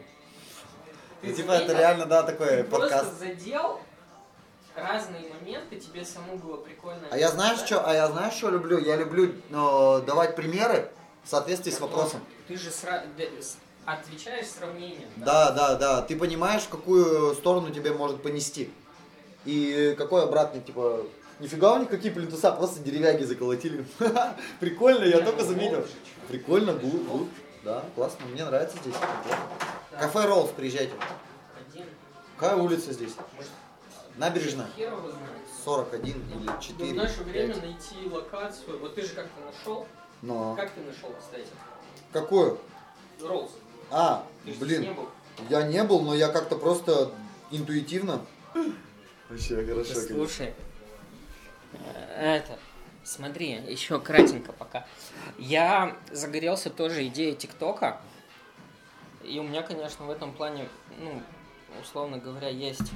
Ну, типа, это реально, да, такой Ты подкаст. просто задел разные моменты, тебе самому было прикольно. А я знаешь да? что? А я знаешь, что люблю? Я люблю э, давать примеры в соответствии с вопросом. Ты же сра- отвечаешь сравнением. Да, да, да. Ты понимаешь, в какую сторону тебе может понести. И какой обратный, типа, нифига у них какие плинтуса, просто деревяги заколотили. Прикольно, я только заметил. Прикольно, гуд, гуд. Да, классно, мне нравится здесь. Кафе Роллс, приезжайте. Какая улица здесь? Набережная. Хер его знает. 41 или Да в 4. наше время 5. найти локацию. Вот ты же как-то нашел. Но. Как ты нашел, кстати? Какую? Роллс. А, Ты здесь не блин, был. я не был, но я как-то просто интуитивно. Вообще хорошо. слушай, это, смотри, еще кратенько пока. Я загорелся тоже идеей ТикТока, и у меня, конечно, в этом плане, ну, условно говоря, есть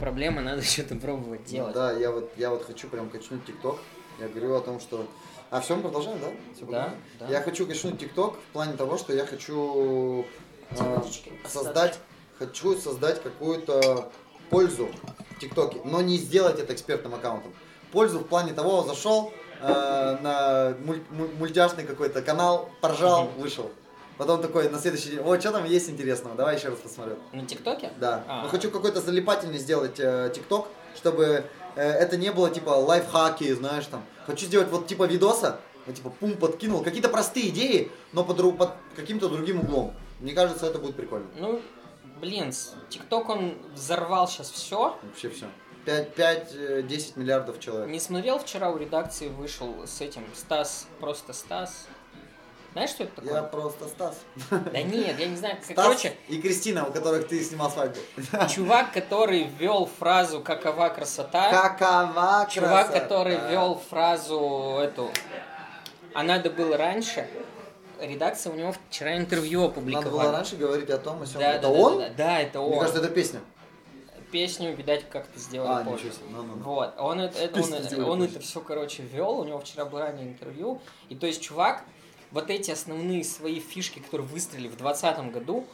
проблема, надо что-то пробовать делать. Да, я вот, я вот хочу прям качнуть ТикТок. Я говорю о том, что... А все, мы продолжаем, да? Всё, Да, да. Я хочу качнуть ТикТок в плане того, что я хочу э, создать, хочу создать какую-то пользу в ТикТоке, но не сделать это экспертным аккаунтом. Пользу в плане того, зашел э, на муль- муль- мультяшный какой-то канал, поржал, вышел. Потом такой на следующий день, о, что там есть интересного, давай еще раз посмотрю. На ТикТоке? Да. А. Но хочу какой-то залипательный сделать э, ТикТок, чтобы э, это не было типа лайфхаки, знаешь, там. Хочу сделать вот типа видоса, вот, типа пум подкинул, какие-то простые идеи, но под, под каким-то другим углом. Мне кажется, это будет прикольно. Ну, блин, ТикТок, он взорвал сейчас все. Вообще все. 5-10 миллиардов человек. Не смотрел, вчера у редакции вышел с этим Стас, просто Стас. Знаешь, что это такое? Я просто Стас. Да нет, я не знаю. Стас Короче, и Кристина, у которых ты снимал свадьбу. чувак, который ввел фразу «какова красота», Какова чувак, красота. который ввел фразу эту «а надо было раньше», редакция у него вчера интервью Надо было опубликовала. раньше говорить о том, о сём. Да, Это да, он? Да, да, да, это Мне он. кажется, это песня. Песню, видать, как-то сделали А, позже. ничего себе. Вот, он, это, он, сделали он позже. это все, короче, вел, у него вчера было ранее интервью, и то есть чувак, вот эти основные свои фишки, которые выстрелили в 2020 году,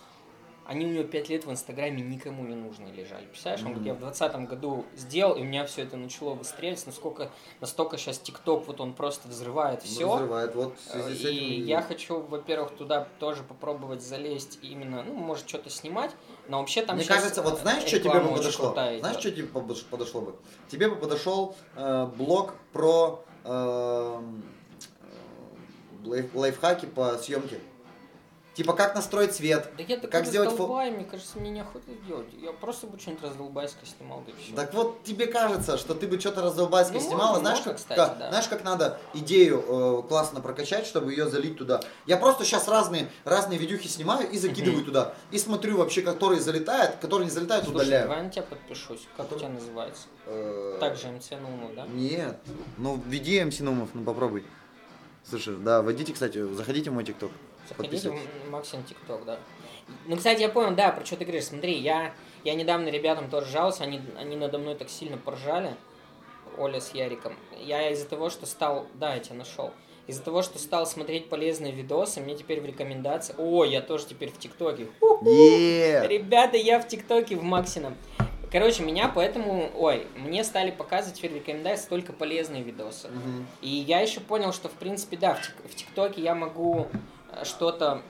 они у него 5 лет в Инстаграме никому не нужны лежали. Представляешь, он говорит, я в 2020 году сделал, и у меня все это начало выстрелить, насколько, настолько сейчас ТикТок, вот он просто взрывает Ну, все. взрывает. Вот с И этим я хочу, во-первых, туда тоже попробовать залезть именно, ну, может, что-то снимать, но вообще там Мне кажется, вот знаешь, что тебе бы подошло? Знаешь, идет. что тебе подош- подошло бы? Тебе бы подошел э, блог про эм, э, лайф- лайфхаки по съемке. Типа как настроить свет. Да я Как сделать фо- раздолбай, мне кажется, мне неохота делать. Я просто бы что-нибудь раздолбайское снимал, да и все. Так вот, тебе кажется, что ты бы что-то раздолбайское Ну, снимала, можно, знаешь, можно, как, кстати, как- да. знаешь, как надо идею э, классно прокачать, чтобы ее залить туда. Я просто сейчас разные, разные видюхи снимаю и закидываю туда. И смотрю вообще, который залетает, который не залетает, Слушай, удаляю. давай на тебя подпишусь. Как у тебя называется? Э, Так же МЦ Наумов, да? Нет. Ну, введи МС Нумов, ну попробуй. Слушай, да, вводите, кстати, заходите в мой ТикТок. Заходите в Максим ТикТок, да. Ну, кстати, я понял, да, про что ты говоришь. Смотри, я, я недавно ребятам тоже жаловался, они, они надо мной так сильно поржали, Оля с Яриком. Я из-за того, что стал... Да, я тебя нашел. Из-за того, что стал смотреть полезные видосы, мне теперь в рекомендации... О, я тоже теперь в ТикТоке. Е! Ребята, я в ТикТоке в максимум. Короче, меня поэтому, ой, мне стали показывать теперь в рекомендациях только полезные видосы. Мгм. И я еще понял, что в принципе, да, в, Тик- в ТикТоке я могу что-то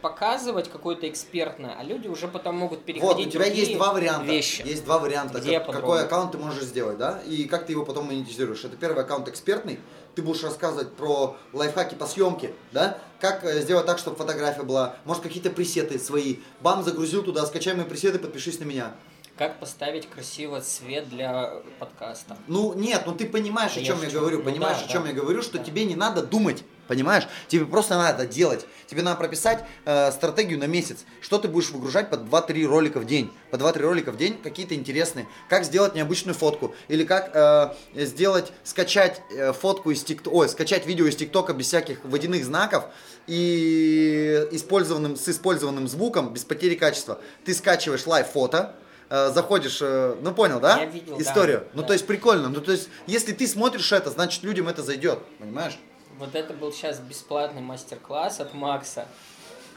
показывать какое-то экспертное, а люди уже потом могут переходить Вот, у тебя есть два варианта. вещи. Есть два варианта, Где как- какой аккаунт ты можешь сделать, да, и как ты его потом монетизируешь. Это первый аккаунт экспертный, ты будешь рассказывать про лайфхаки по съемке, да, как э, сделать так, чтобы фотография была, может какие-то пресеты свои, бам, загрузил туда, скачай мои пресеты, подпишись на меня. Как поставить красиво цвет для подкаста. Ну нет, ну ты понимаешь, о я чем я шучу. говорю, Ну понимаешь, да, о чем да. я говорю, что Да. тебе не надо думать, понимаешь? Тебе просто надо делать. Тебе надо прописать э, стратегию на месяц. Что ты будешь выгружать по 2-3 ролика в день? По 2-3 ролика в день какие-то интересные. Как сделать необычную фотку? Или как э, сделать, скачать э, фотку из ТикТока, ой, скачать видео из ТикТока без всяких водяных знаков и использованным, с использованным звуком, без потери качества. Ты скачиваешь лайв-фото, э, заходишь, э, ну понял, да? Я видел, да, Историю. Ну да. то есть прикольно. Ну то есть, если ты смотришь это, значит людям это зайдет, понимаешь? Вот это был сейчас бесплатный мастер-класс от Макса.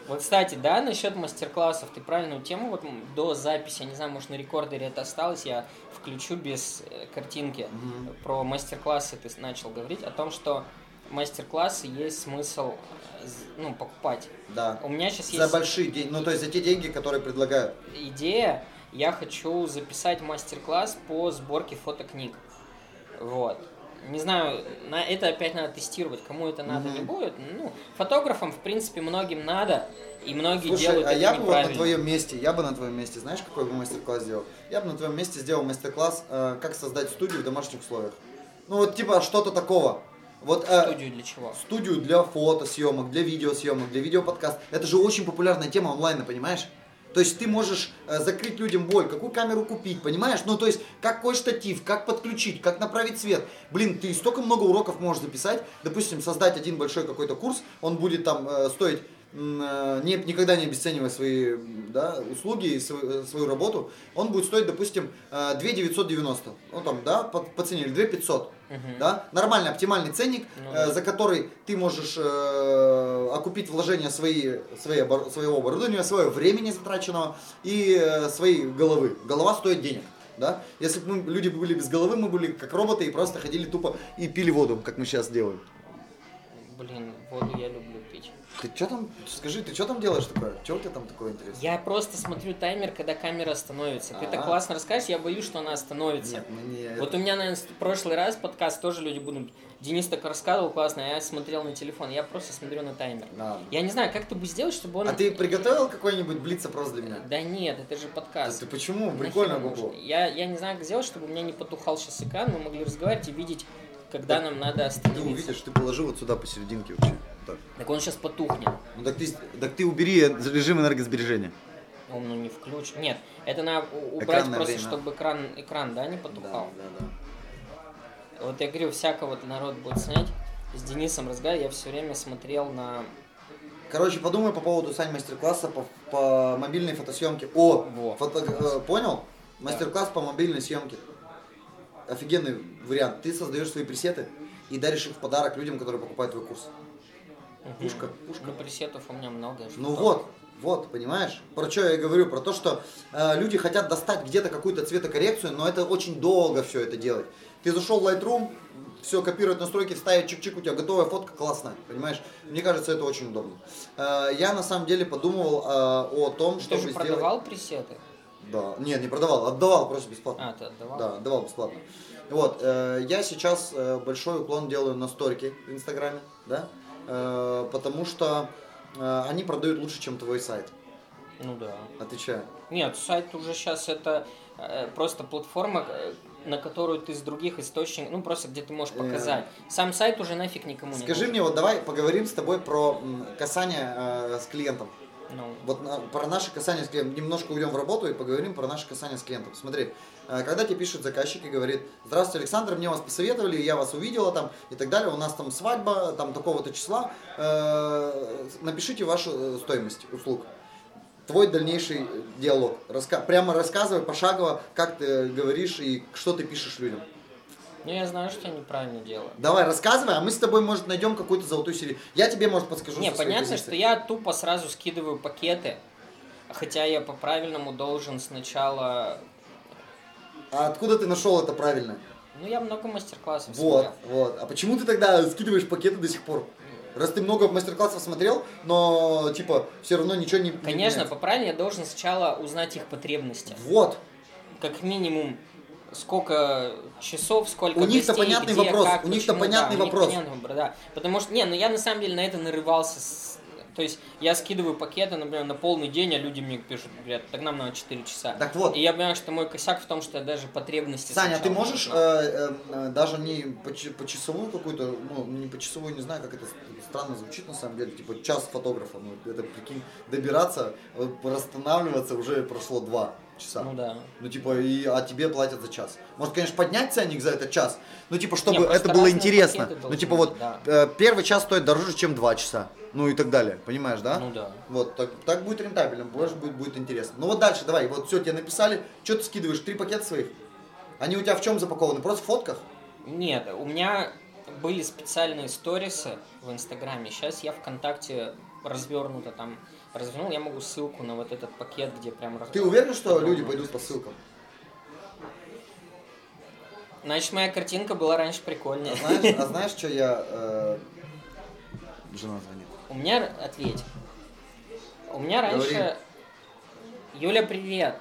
Вот, кстати, да, насчет мастер-классов, ты правильную тему, вот до записи, я не знаю, может на рекордере это осталось, я включу без э, картинки. Про мастер-классы ты начал говорить, о том, что мастер-классы есть смысл э, ну, покупать. Да. У меня сейчас За есть большие деньги, ну то есть за те деньги, которые предлагают. идея, я хочу записать мастер-класс по сборке фотокниг. Вот. Не знаю, на это опять надо тестировать, кому это надо, не Мгм. будет. Ну, фотографам, в принципе, многим надо, и многие Слушай, делают а это я бы вот на твоем месте, я бы на твоем месте, знаешь, какой бы мастер-класс сделал? Я бы на твоем месте сделал мастер-класс, э, как создать студию в домашних условиях. Ну вот типа что-то такого. Вот э, Студию для чего? студию для фотосъемок, для видеосъемок, для видеоподкаст. Это же очень популярная тема онлайна, понимаешь? То есть ты можешь э, закрыть людям боль, какую камеру купить, понимаешь? Ну, то есть, какой штатив, как подключить, как направить свет. Блин, ты столько много уроков можешь записать. Допустим, создать один большой какой-то курс, он будет там э, стоить, э, не, никогда не обесценивая свои да, услуги и свою, свою работу, он будет стоить, допустим, э, 2 990. Ну, там, да, по, по цене, или 2 500. Мгм. Да? Нормальный, оптимальный ценник, Ну э, да. за который ты можешь э, окупить вложения свои, свои обор- своего оборудования, своего времени затраченного и э, своей головы. Голова стоит денег. Да? Если бы мы, люди были без головы, мы были как роботы и просто ходили тупо и пили воду, как мы сейчас делаем. Блин, воду я люблю. Ты что там, скажи, ты что там делаешь такое? Что у тебя там такое интересное? Я просто смотрю таймер, когда камера остановится. Ты так классно расскажешь, я боюсь, что она остановится. Нет, мне Вот у меня, наверное, в прошлый раз подкаст тоже люди будут... Денис так рассказывал классно, а я смотрел на телефон. Я просто смотрю на таймер. Ладно. Я не знаю, как ты бы сделать, чтобы он... А ты приготовил какой-нибудь блиц-опрос для меня? Да нет, это же подкаст. Ты почему? Прикольно было. Я, я не знаю, как сделать, чтобы у меня не потухал сейчас экран, мы могли разговаривать и видеть, когда нам надо Ты остановиться. увидишь, ты положи вот сюда посерединке вообще. Так. Так он сейчас потухнет. Ну так ты, так ты убери режим энергосбережения. Он ну, не включен. Нет, это надо убрать Экранное просто, время. чтобы экран, экран, да, не потухал. да, да. Вот я говорю, всякого-то народ будет снять. С Денисом разговаривал, я все время смотрел на... Короче, подумай по поводу Сань мастер-класса по, по мобильной фотосъемке. О, Во. фото- э, понял? Мастер-класс по мобильной съемке. Офигенный вариант. Ты создаешь свои пресеты и даришь их в подарок людям, которые покупают твой курс. Пушка, пушка. Ну, пресетов у меня много. же Ну сказал. вот, вот, понимаешь? Про что я и говорю? Про то, что э, люди хотят достать где-то какую-то цветокоррекцию, но это очень долго все это делать. Ты зашел в Lightroom, все, копировать настройки, вставить чик-чик, у тебя готовая фотка классная, понимаешь? Мне кажется, это очень удобно. Э, я на самом деле подумывал э, о том, Ты чтобы же сделать... продавал пресеты? Да, нет, не продавал, отдавал просто бесплатно. А, ты отдавал? Да, давал бесплатно. Вот, э, я сейчас э, большой уклон делаю на сторики в Инстаграме, да, э, потому что э, они продают лучше, чем твой сайт. Ну да. Отвечаю. Нет, сайт уже сейчас это э, просто платформа, э, на которую ты с других источников, ну просто где ты можешь Э. показать. Сам сайт уже нафиг никому не Скажи мне, вот давай поговорим с тобой про касание э, с клиентом. Ну, Вот на- про наши касания с клиентом. Немножко уйдем в работу и поговорим про наши касания с клиентом. Смотри, э, когда тебе пишет заказчик и говорит, здравствуйте, Александр, мне вас посоветовали, я вас увидела там и так далее, у нас там свадьба, там такого-то числа, э, напишите вашу э, стоимость услуг. Твой дальнейший диалог. Раска- прямо рассказывай пошагово, как ты говоришь и что ты пишешь людям. Ну я знаю, что я неправильно делаю. Давай, рассказывай, а мы с тобой, может, найдем какую-то золотую серию. Я тебе, может, подскажу. Не, понятно, позиции. что я тупо сразу скидываю пакеты, хотя я по-правильному должен сначала... А откуда ты нашел это правильно? Ну, я много мастер-классов Вот, смотрел. вот. А почему ты тогда скидываешь пакеты до сих пор? Раз ты много мастер-классов смотрел, но, типа, все равно ничего не... не Конечно, по-правильному я должен сначала узнать их потребности. Вот. Как минимум, сколько часов, сколько У них-то понятный где, вопрос, как, у них-то почему, понятный да, вопрос. понятный вопрос, да. Потому что, не, ну я на самом деле на это нарывался. с- То есть я скидываю пакеты, например, на полный день, а люди мне пишут, говорят, так нам надо 4 часа. Так вот. И я понимаю, что мой косяк в том, что я даже потребности Саня, а ты можешь э, э, э, даже не по, по часовую какую-то, ну, не по часовую, не знаю, как это странно звучит на самом деле, типа час фотографа, ну, это, прикинь, добираться, э, расстанавливаться уже прошло два часа. Ну да. Ну, типа, и, а тебе платят за час. Может, конечно, поднять ценник за этот час, ну, типа, чтобы Не, просто это было интересно. Ну, типа, вот, да. э, первый час стоит дороже, чем два часа. Ну, и так далее. Понимаешь, да? Ну да. Вот, так, так будет рентабельно, больше будет, будет интересно. Ну, вот дальше, давай, вот все, тебе написали, что ты скидываешь, три пакета своих? Они у тебя в чем запакованы? Просто в фотках? Нет, у меня были специальные сторисы в Инстаграме. Сейчас я ВКонтакте развернуто там развернул. Я могу ссылку на вот этот пакет, где прям... раз- Ты уверен, что люди пойдут по ссылкам? Значит, моя картинка была раньше прикольнее. А знаешь, а знаешь, что я... э, Жена звонит. У меня... Ответь. У меня раньше... Говори. Юля, привет.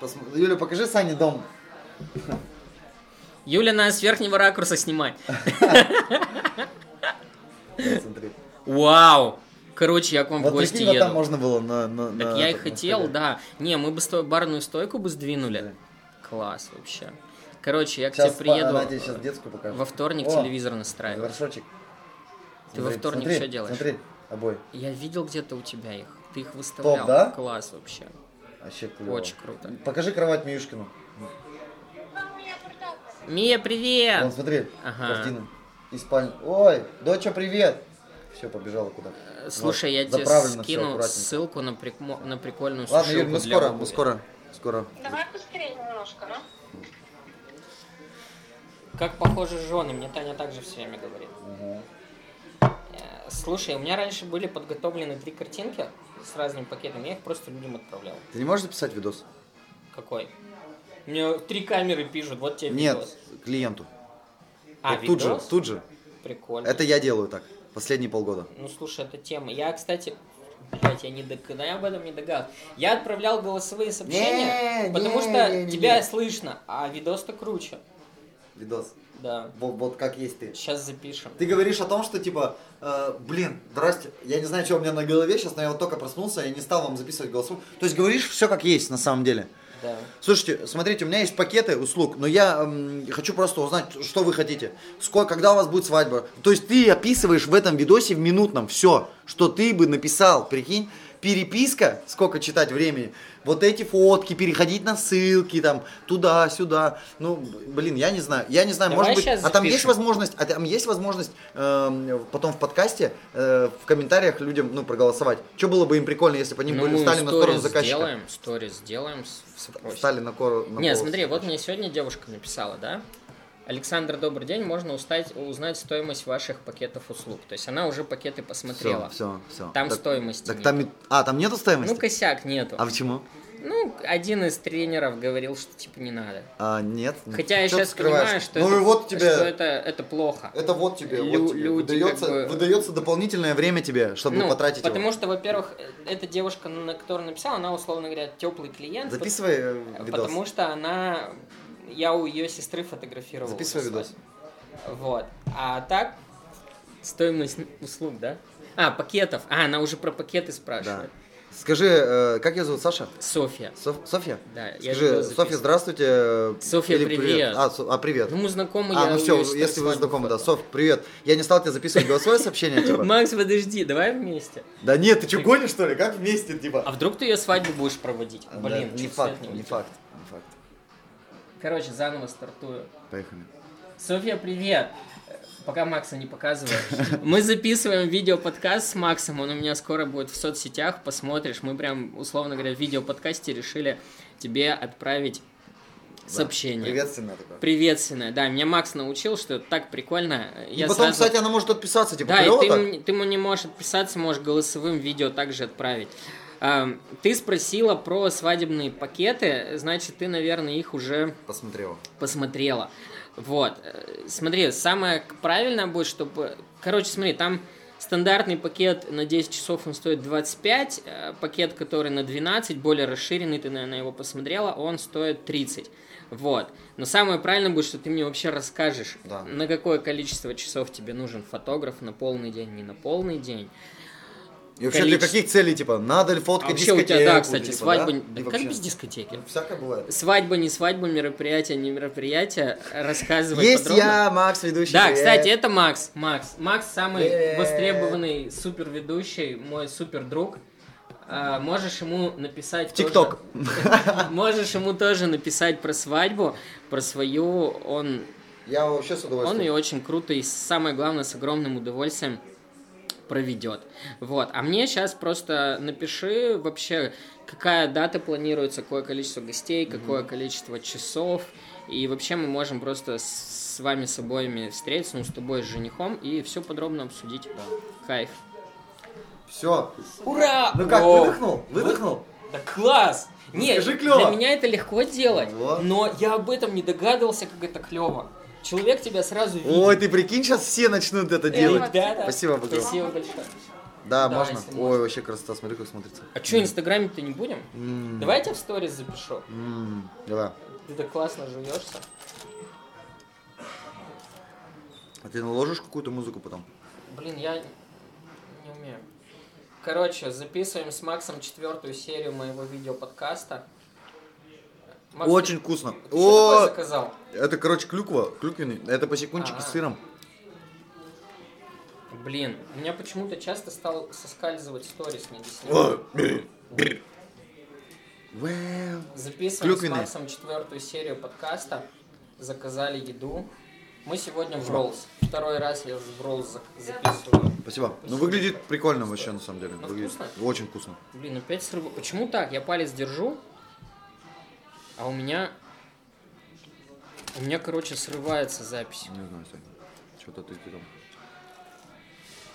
Посм- Юля, покажи Сане дом. Юля нас с верхнего ракурса Смотри. Вау! Короче, я к вам в Вот гости прикинь, вот там еду. можно было на... на- Так на я и на хотел, столе. да. Не, мы бы сто- барную стойку бы сдвинули. Класс вообще. Короче, я к Сейчас тебе приеду Она тебе сейчас детскую покажет. во вторник О, телевизор настраивать. Горшочек. Ты во вторник смотри, всё делаешь? Смотри, обои. Я видел где-то у тебя их. Ты их выставлял. да? Класс вообще. Вообще клево. Очень круто. Покажи кровать Миюшкину. Мия, привет! Вон, смотри, Ага. картина. И спальня. Ой, доча, привет! Все, побежала куда. Э, Слушай, я Вот, тебе заправлено всё скину ссылку на, прикмо- на прикольную Ладно, Юль, мы для скоро, обуви. мы скоро, скоро. Давай быстрее немножко, ну. Как похожи жены, мне Таня также все время говорит. Э, Слушай, у меня раньше были подготовлены три картинки с разными пакетами, я их просто людям отправлял. Ты не можешь записать видос? Какой? Мне три камеры пишут, вот тебе Нет, видос. клиенту. А, Вот тут же, видос? тут же. Прикольно. Это я делаю так. Последние полгода. Ну, слушай, это тема. Я, кстати, блядь, я не да я об этом не догадывался. Я отправлял голосовые сообщения, Не, потому не, что не, не. тебя слышно, а видос-то круче. Видос. Да. Вот, вот как есть ты. Сейчас запишем. Ты говоришь о том, что типа, э, блин, здрасте, я не знаю, что у меня на голове сейчас, но я вот только проснулся, я не стал вам записывать голосовую. То есть говоришь все как есть на самом деле. Слушайте, смотрите, у меня есть пакеты услуг, но я м, хочу просто узнать, что вы хотите. Сколько, когда у вас будет свадьба? То есть ты описываешь в этом видосе в минутном все, что ты бы написал, прикинь. Переписка, сколько читать времени, вот эти фотки, переходить на ссылки, там, туда-сюда. Ну, блин, я не знаю. Я не знаю, Давай может быть. А там есть возможность, а там есть возможность эм, потом в подкасте, э, в комментариях людям, ну, проголосовать. Что было бы им прикольно, если бы они Ну, были стали на сторону заказчика? сделаем, сторис сделаем. Стали на кору. Не, смотри, вот мне сегодня девушка написала, да? Александр, добрый день, можно устать, узнать стоимость ваших пакетов услуг. То есть она уже пакеты посмотрела. Все, все, все. Там стоимости Так нет. там, а, там нету стоимости? Ну, косяк нету. а почему? Ну, один из тренеров говорил, что типа не надо. А, нет. Хотя я сейчас скрываешь? понимаю, что, ну это, вот тебе, что это, это плохо. это вот тебе, Лю- вот тебе. люди выдается, как бы- выдается дополнительное время тебе, чтобы Ну, потратить потому его. что, во-первых, э, эта девушка, на которую написала, она, условно говоря, теплый клиент. Записывай э, пот- видос. Потому что она... Я у ее сестры фотографировал. Записывай видос. Вот. А так, стоимость услуг, да? А, пакетов. А, она уже про пакеты Да. спрашивает. Скажи, э, как ее зовут, Саша? Софья. Соф- Софья? Да, Скажи, Софья, здравствуйте. Софья, Или привет. А, Со- а, привет. Ну, мы знакомы, а, я ну все, если вы знакомы, да. Соф, привет. Я не стал тебе записывать голосовое сообщение, типа. Макс, подожди, давай вместе. Да нет, ты что, гонишь, что ли? Как вместе, типа? А вдруг ты ее свадьбу будешь проводить? Да, Блин, не факт, не факт, не факт. Короче, заново стартую. Поехали. Софья, привет! Пока Макса не показываю. Мы записываем видео-подкаст с Максом, он у меня скоро будет в соцсетях, посмотришь. Мы прям, условно говоря, в видео-подкасте решили тебе отправить сообщение. Приветственно такое. Приветственное, да. Меня Макс научил, что это так прикольно. И Я потом, сразу- кстати, она может отписаться, типа, да, и ты, так? ты ему не можешь отписаться, можешь голосовым видео также отправить. Ты спросила про свадебные пакеты, значит, ты, наверное, их уже Посмотрела. посмотрела. Вот. Смотри, самое правильное будет, чтобы... Короче, смотри, там стандартный пакет на 10 часов он стоит 25, э, пакет, который на 12, более расширенный, ты, наверное, его посмотрела, он стоит 30. Вот. Но самое правильное будет, что ты мне вообще расскажешь, Да. на какое количество часов тебе нужен фотограф, на полный день, не на полный день. И вообще для Количество- каких целей, типа, надо ли А фоткать вообще у тебя, да, дискотеку, кстати, типа, свадьба... да? Да И как вообще- без дискотеки? Всякое бывает. Свадьба, не свадьба, мероприятие, не мероприятие. Рассказывай Есть подробно. я, Макс, ведущий. Да, привет. кстати, это Макс. Макс. Макс самый Привет. востребованный супер ведущий, мой супер друг. А, можешь ему написать ТикТок. Можешь ему тоже написать про свадьбу, про свою. Он, Я вообще с он удовольствием. ее очень круто и самое главное с огромным удовольствием проведет. Вот. А мне сейчас просто напиши вообще, какая дата планируется, какое количество гостей, какое количество часов. И вообще мы можем просто с с вами с обоими встретиться, ну, с тобой, с женихом, и все подробно обсудить. Кайф. Все. Ура! Ну как, Воу! выдохнул? Выдохнул? Да класс! Ну, Нет, скажи, клёво. для меня это легко делать, Вот. но я об этом не догадывался, как это клево. Человек тебя сразу видит. Ой, ты прикинь, сейчас все начнут это делать. ребята, Спасибо большое. Спасибо большое. Да, Да, можно. Ой, можно. вообще красота, смотри, как смотрится. А что, инстаграме-то не будем? М, Давай я тебя в сторис запишу. м, Давай. Ты так классно жуешься. А ты наложишь какую-то музыку потом? Блин, я не умею. Короче, записываем с Максом четвертую серию моего видеоподкаста. Макс, Очень вкусно. ты О, заказал? это, короче, клюква, клюквенный. Это посекунчики Ага. с сыром. Блин, у меня почему-то часто стал соскальзывать сторис снимать. Вау. Записываем Клюквенный. с Максом четвертую серию подкаста. Заказали еду. Мы сегодня в Роллс. Второй раз я в Роллс записываю. Спасибо. Ну, выглядит прикольно вообще, на самом деле. Ну, Выглядит вкусно. очень вкусно. Блин, опять срыв... Почему так? Я палец держу, а у меня... У меня, короче, срывается запись. Не знаю, Сань. Что-то ты там.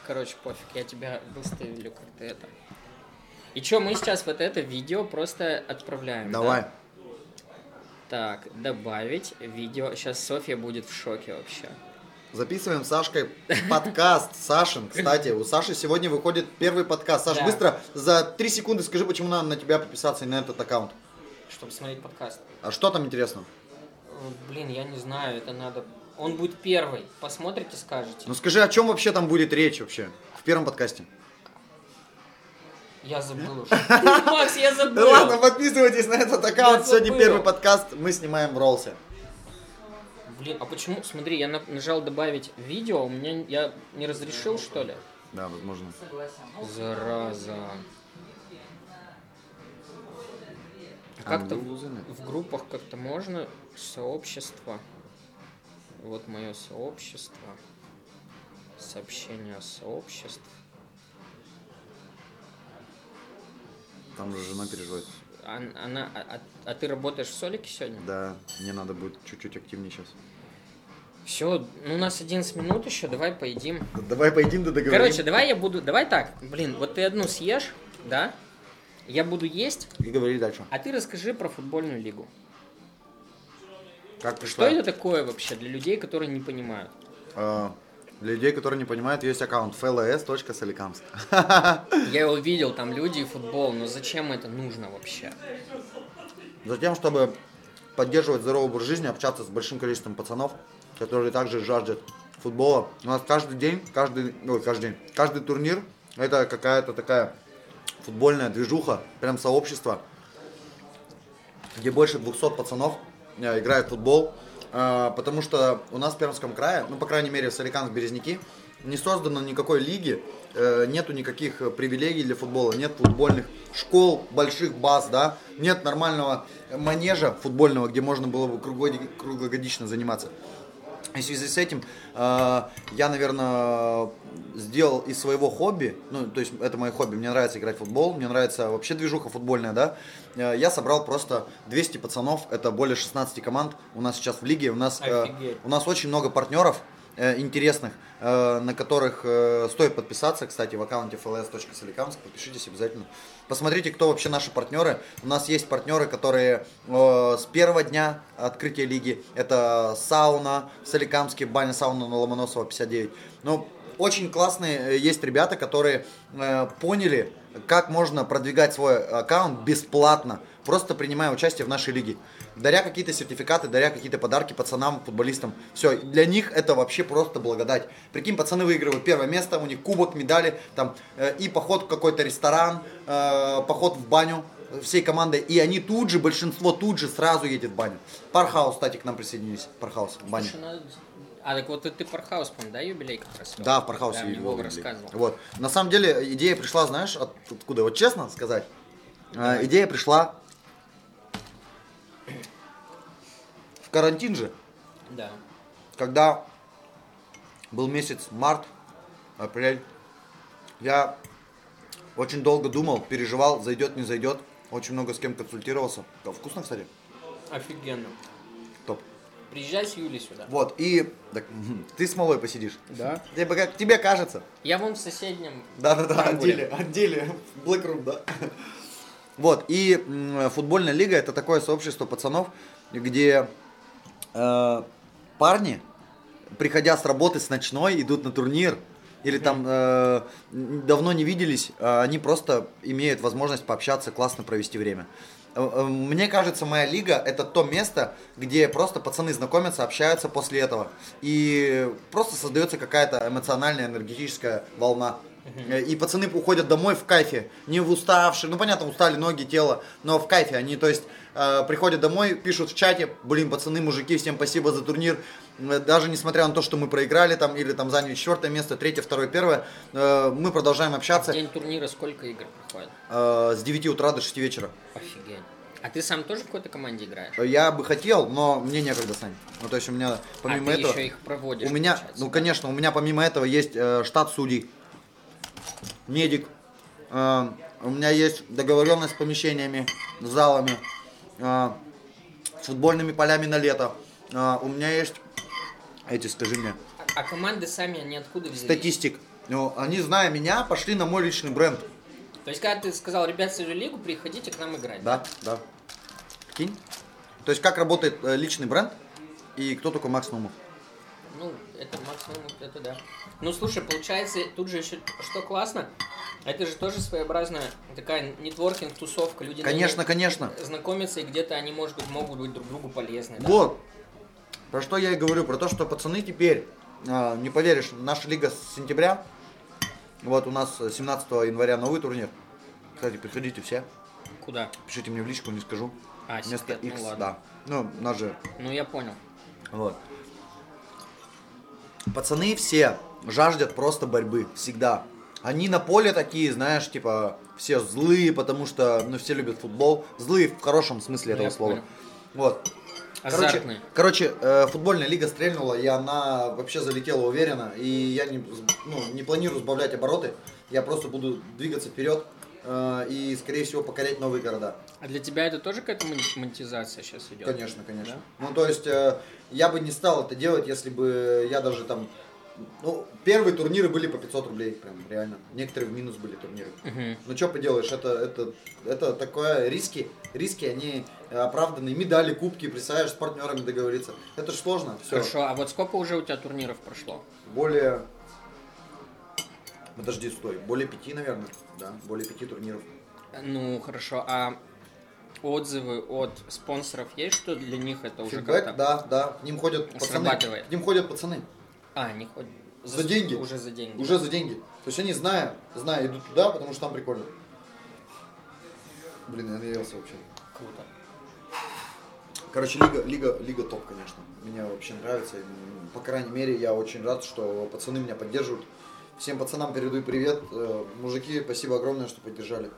Короче, пофиг, я тебя выставлю как-то это. И что, мы сейчас вот это видео просто отправляем, да? Давай. Так, добавить видео. Сейчас Софья будет в шоке вообще. Записываем с Сашкой подкаст. Сашин, кстати, у Саши сегодня выходит первый подкаст. Саш, Да. быстро за три секунды скажи, почему надо на тебя подписаться и на этот аккаунт. Чтобы смотреть подкаст. А что там интересно? Э, Блин, я не знаю, это надо... Он будет первый. Посмотрите, скажете. Ну скажи, о чем вообще там будет речь вообще в первом подкасте? Я забыл уже. Макс, я забыл. Да ладно, подписывайтесь на этот аккаунт. Сегодня первый подкаст мы снимаем в Ролсе. Блин, а почему? Смотри, я на- нажал добавить видео, у меня я не разрешил, что ли? Да, возможно. Зараза. Как-то в, группах как-то можно сообщество. Вот мое сообщество. Сообщение сообществ. Там же жена переживает. А, она, а, а- а ты работаешь в Солике сегодня? Да, мне надо будет чуть-чуть активнее сейчас. Все, ну у нас 11 минут еще, давай поедим. Давай поедим да договорим. Короче, давай я буду, давай так, блин, вот ты одну съешь, да? Я буду есть, И говори дальше. а ты расскажи про футбольную лигу. Как Что пришла? это такое вообще для людей, которые не понимают? А, Для людей, которые не понимают, есть аккаунт fls.соликамск. Я его видел, там люди и футбол, но зачем это нужно вообще? Затем, чтобы поддерживать здоровый образ жизни, общаться с большим количеством пацанов, которые также жаждут футбола. У нас каждый день, каждый, ой, каждый день, каждый турнир это какая-то такая футбольная движуха, прям сообщество, где больше 200 пацанов э, играют в футбол. Э, потому что у нас в Пермском крае, ну, по крайней мере, в Соликамск-Березники, не создано никакой лиги, э, нету никаких привилегий для футбола, нет футбольных школ, больших баз, да, нет нормального манежа футбольного, где можно было бы круглогодично заниматься. И в связи с этим э, я, наверное, сделал из своего хобби, ну, то есть это мое хобби, мне нравится играть в футбол, мне нравится вообще движуха футбольная, да, Э, я собрал просто 200 пацанов, это более 16 команд у нас сейчас в лиге, у нас, э, у нас очень много партнеров интересных, э, на которых э, стоит подписаться, кстати, в аккаунте fls.соликамск, подпишитесь обязательно. Посмотрите, кто вообще наши партнеры. У нас есть партнеры, которые э, с первого дня открытия лиги. Это сауна в Соликамске, баня сауна на Ломоносова 59. Ну, очень классные э, есть ребята, которые э, поняли, как можно продвигать свой аккаунт бесплатно, просто принимая участие в нашей лиге. Даря какие-то сертификаты, даря какие-то подарки пацанам, футболистам. Все, для них это вообще просто благодать. Прикинь, пацаны выигрывают первое место, у них кубок, медали, там, э, и поход в какой-то ресторан, э, поход в баню всей командой, и они тут же, большинство тут же сразу едет в баню. Пархаус, кстати, к нам присоединились. Пархаус, баня. Надо- А, так вот ты Пархаус, по да, юбилей как раз? Да, в Пархаусе Да, его рассказывал. Вот. На самом деле идея пришла, знаешь, от- откуда? Вот честно сказать, э, идея пришла карантин же, Да. когда был месяц март, апрель. Я очень долго думал, переживал, зайдет, не зайдет. Очень много с кем консультировался. Да, Вкусно, кстати? Офигенно. Топ. Приезжай с Юлей сюда. Вот, и так, ты с малой посидишь. Да. Тебе, как, тебе кажется. Я вон в соседнем. Да-да-да, отделе, отделе, Black Room, да. Вот, и м, футбольная лига это такое сообщество пацанов, где э, парни, приходя с работы с ночной, идут на турнир, или там э, давно не виделись, а они просто имеют возможность пообщаться, классно провести время. Э, э, Мне кажется, моя лига это то место, где просто пацаны знакомятся, общаются после этого. И просто создается какая-то эмоциональная, энергетическая волна. Э, И пацаны уходят домой в кайфе, не в уставшие, ну понятно, устали ноги, тело, но в кайфе. Они, то есть, э, приходят домой, пишут в чате, блин, пацаны, мужики, всем спасибо за турнир. Даже несмотря на то, что мы проиграли там, или там заняли четвертое место, третье, второе, первое, э, мы продолжаем общаться В день турнира сколько игр проходит? э, с 9 утра до 6 вечера. Офигеть. А ты сам тоже в какой-то команде играешь? Я бы хотел, но мне некогда, Сань. Ну, то есть у меня помимо а ты этого... еще их проводишь, у меня, получается, ну, конечно, у меня помимо этого есть э, штат судей, медик, э, у меня есть договоренность с помещениями, с залами, с футбольными полями на лето. Э, у меня есть эти, скажи мне, А, а команды сами, они откуда взялись? статистик. Ну, они, зная меня, пошли на мой личный бренд. То есть, когда ты сказал, ребят, свою лигу, приходите к нам играть. Да, да. Кинь. То есть, как работает э, личный бренд и кто такой Макс Нумов. Ну, это максимум, это да. Ну, слушай, получается, тут же еще что классно, это же тоже своеобразная такая нетворкинг-тусовка. Люди Конечно, конечно. знакомятся, и где-то они, может быть, могут быть друг другу полезны. да? Вот. Про что я и говорю, про то, что пацаны теперь, а, не поверишь, наша лига с сентября, вот у нас 17 января новый турнир. Кстати, приходите все, Куда? пишите мне в личку, не скажу. А, Вместо секрет, ну X, ладно. да. Ну, нас же, Ну, я понял. вот. Пацаны все жаждут просто борьбы, всегда. Они на поле такие, знаешь, типа, все злые, потому что, ну, все любят футбол. Злые в хорошем смысле этого я слова. понял. Вот. Азартные. Короче, короче, э, футбольная лига стрельнула, и она вообще залетела уверенно. И я не, ну, не планирую сбавлять обороты. Я просто буду двигаться вперед э, и, скорее всего, покорять новые города. А для тебя это тоже какая-то мон- монетизация сейчас идет? Конечно, конечно. Ну, то есть, э, я бы не стал это делать, если бы я даже там... Ну, первые турниры были по 500 рублей, прям, реально. Некоторые в минус были турниры. Мгм. Ну, что поделаешь, это, это, это такое риски. Риски, они оправданные. Медали, кубки, представляешь, с партнерами договориться. Это же сложно. Все. Хорошо, а вот сколько уже у тебя турниров прошло? Более... Подожди, стой. Более пяти, наверное. Да, более пяти турниров. Ну, хорошо, а отзывы от спонсоров есть, что для них это уже как-то... да, да. К ним ходят пацаны. К ним ходят пацаны. А, не ходят. За деньги. Уже за деньги. Уже за деньги. То есть они, зная, зная, идут туда, потому что там прикольно. Блин, я наелся вообще. Круто. Короче, лига, лига, лига топ, конечно. Мне вообще нравится. По крайней мере, я очень рад, что пацаны меня поддерживают. Всем пацанам передаю привет. Э, Мужики, спасибо огромное, что поддержали.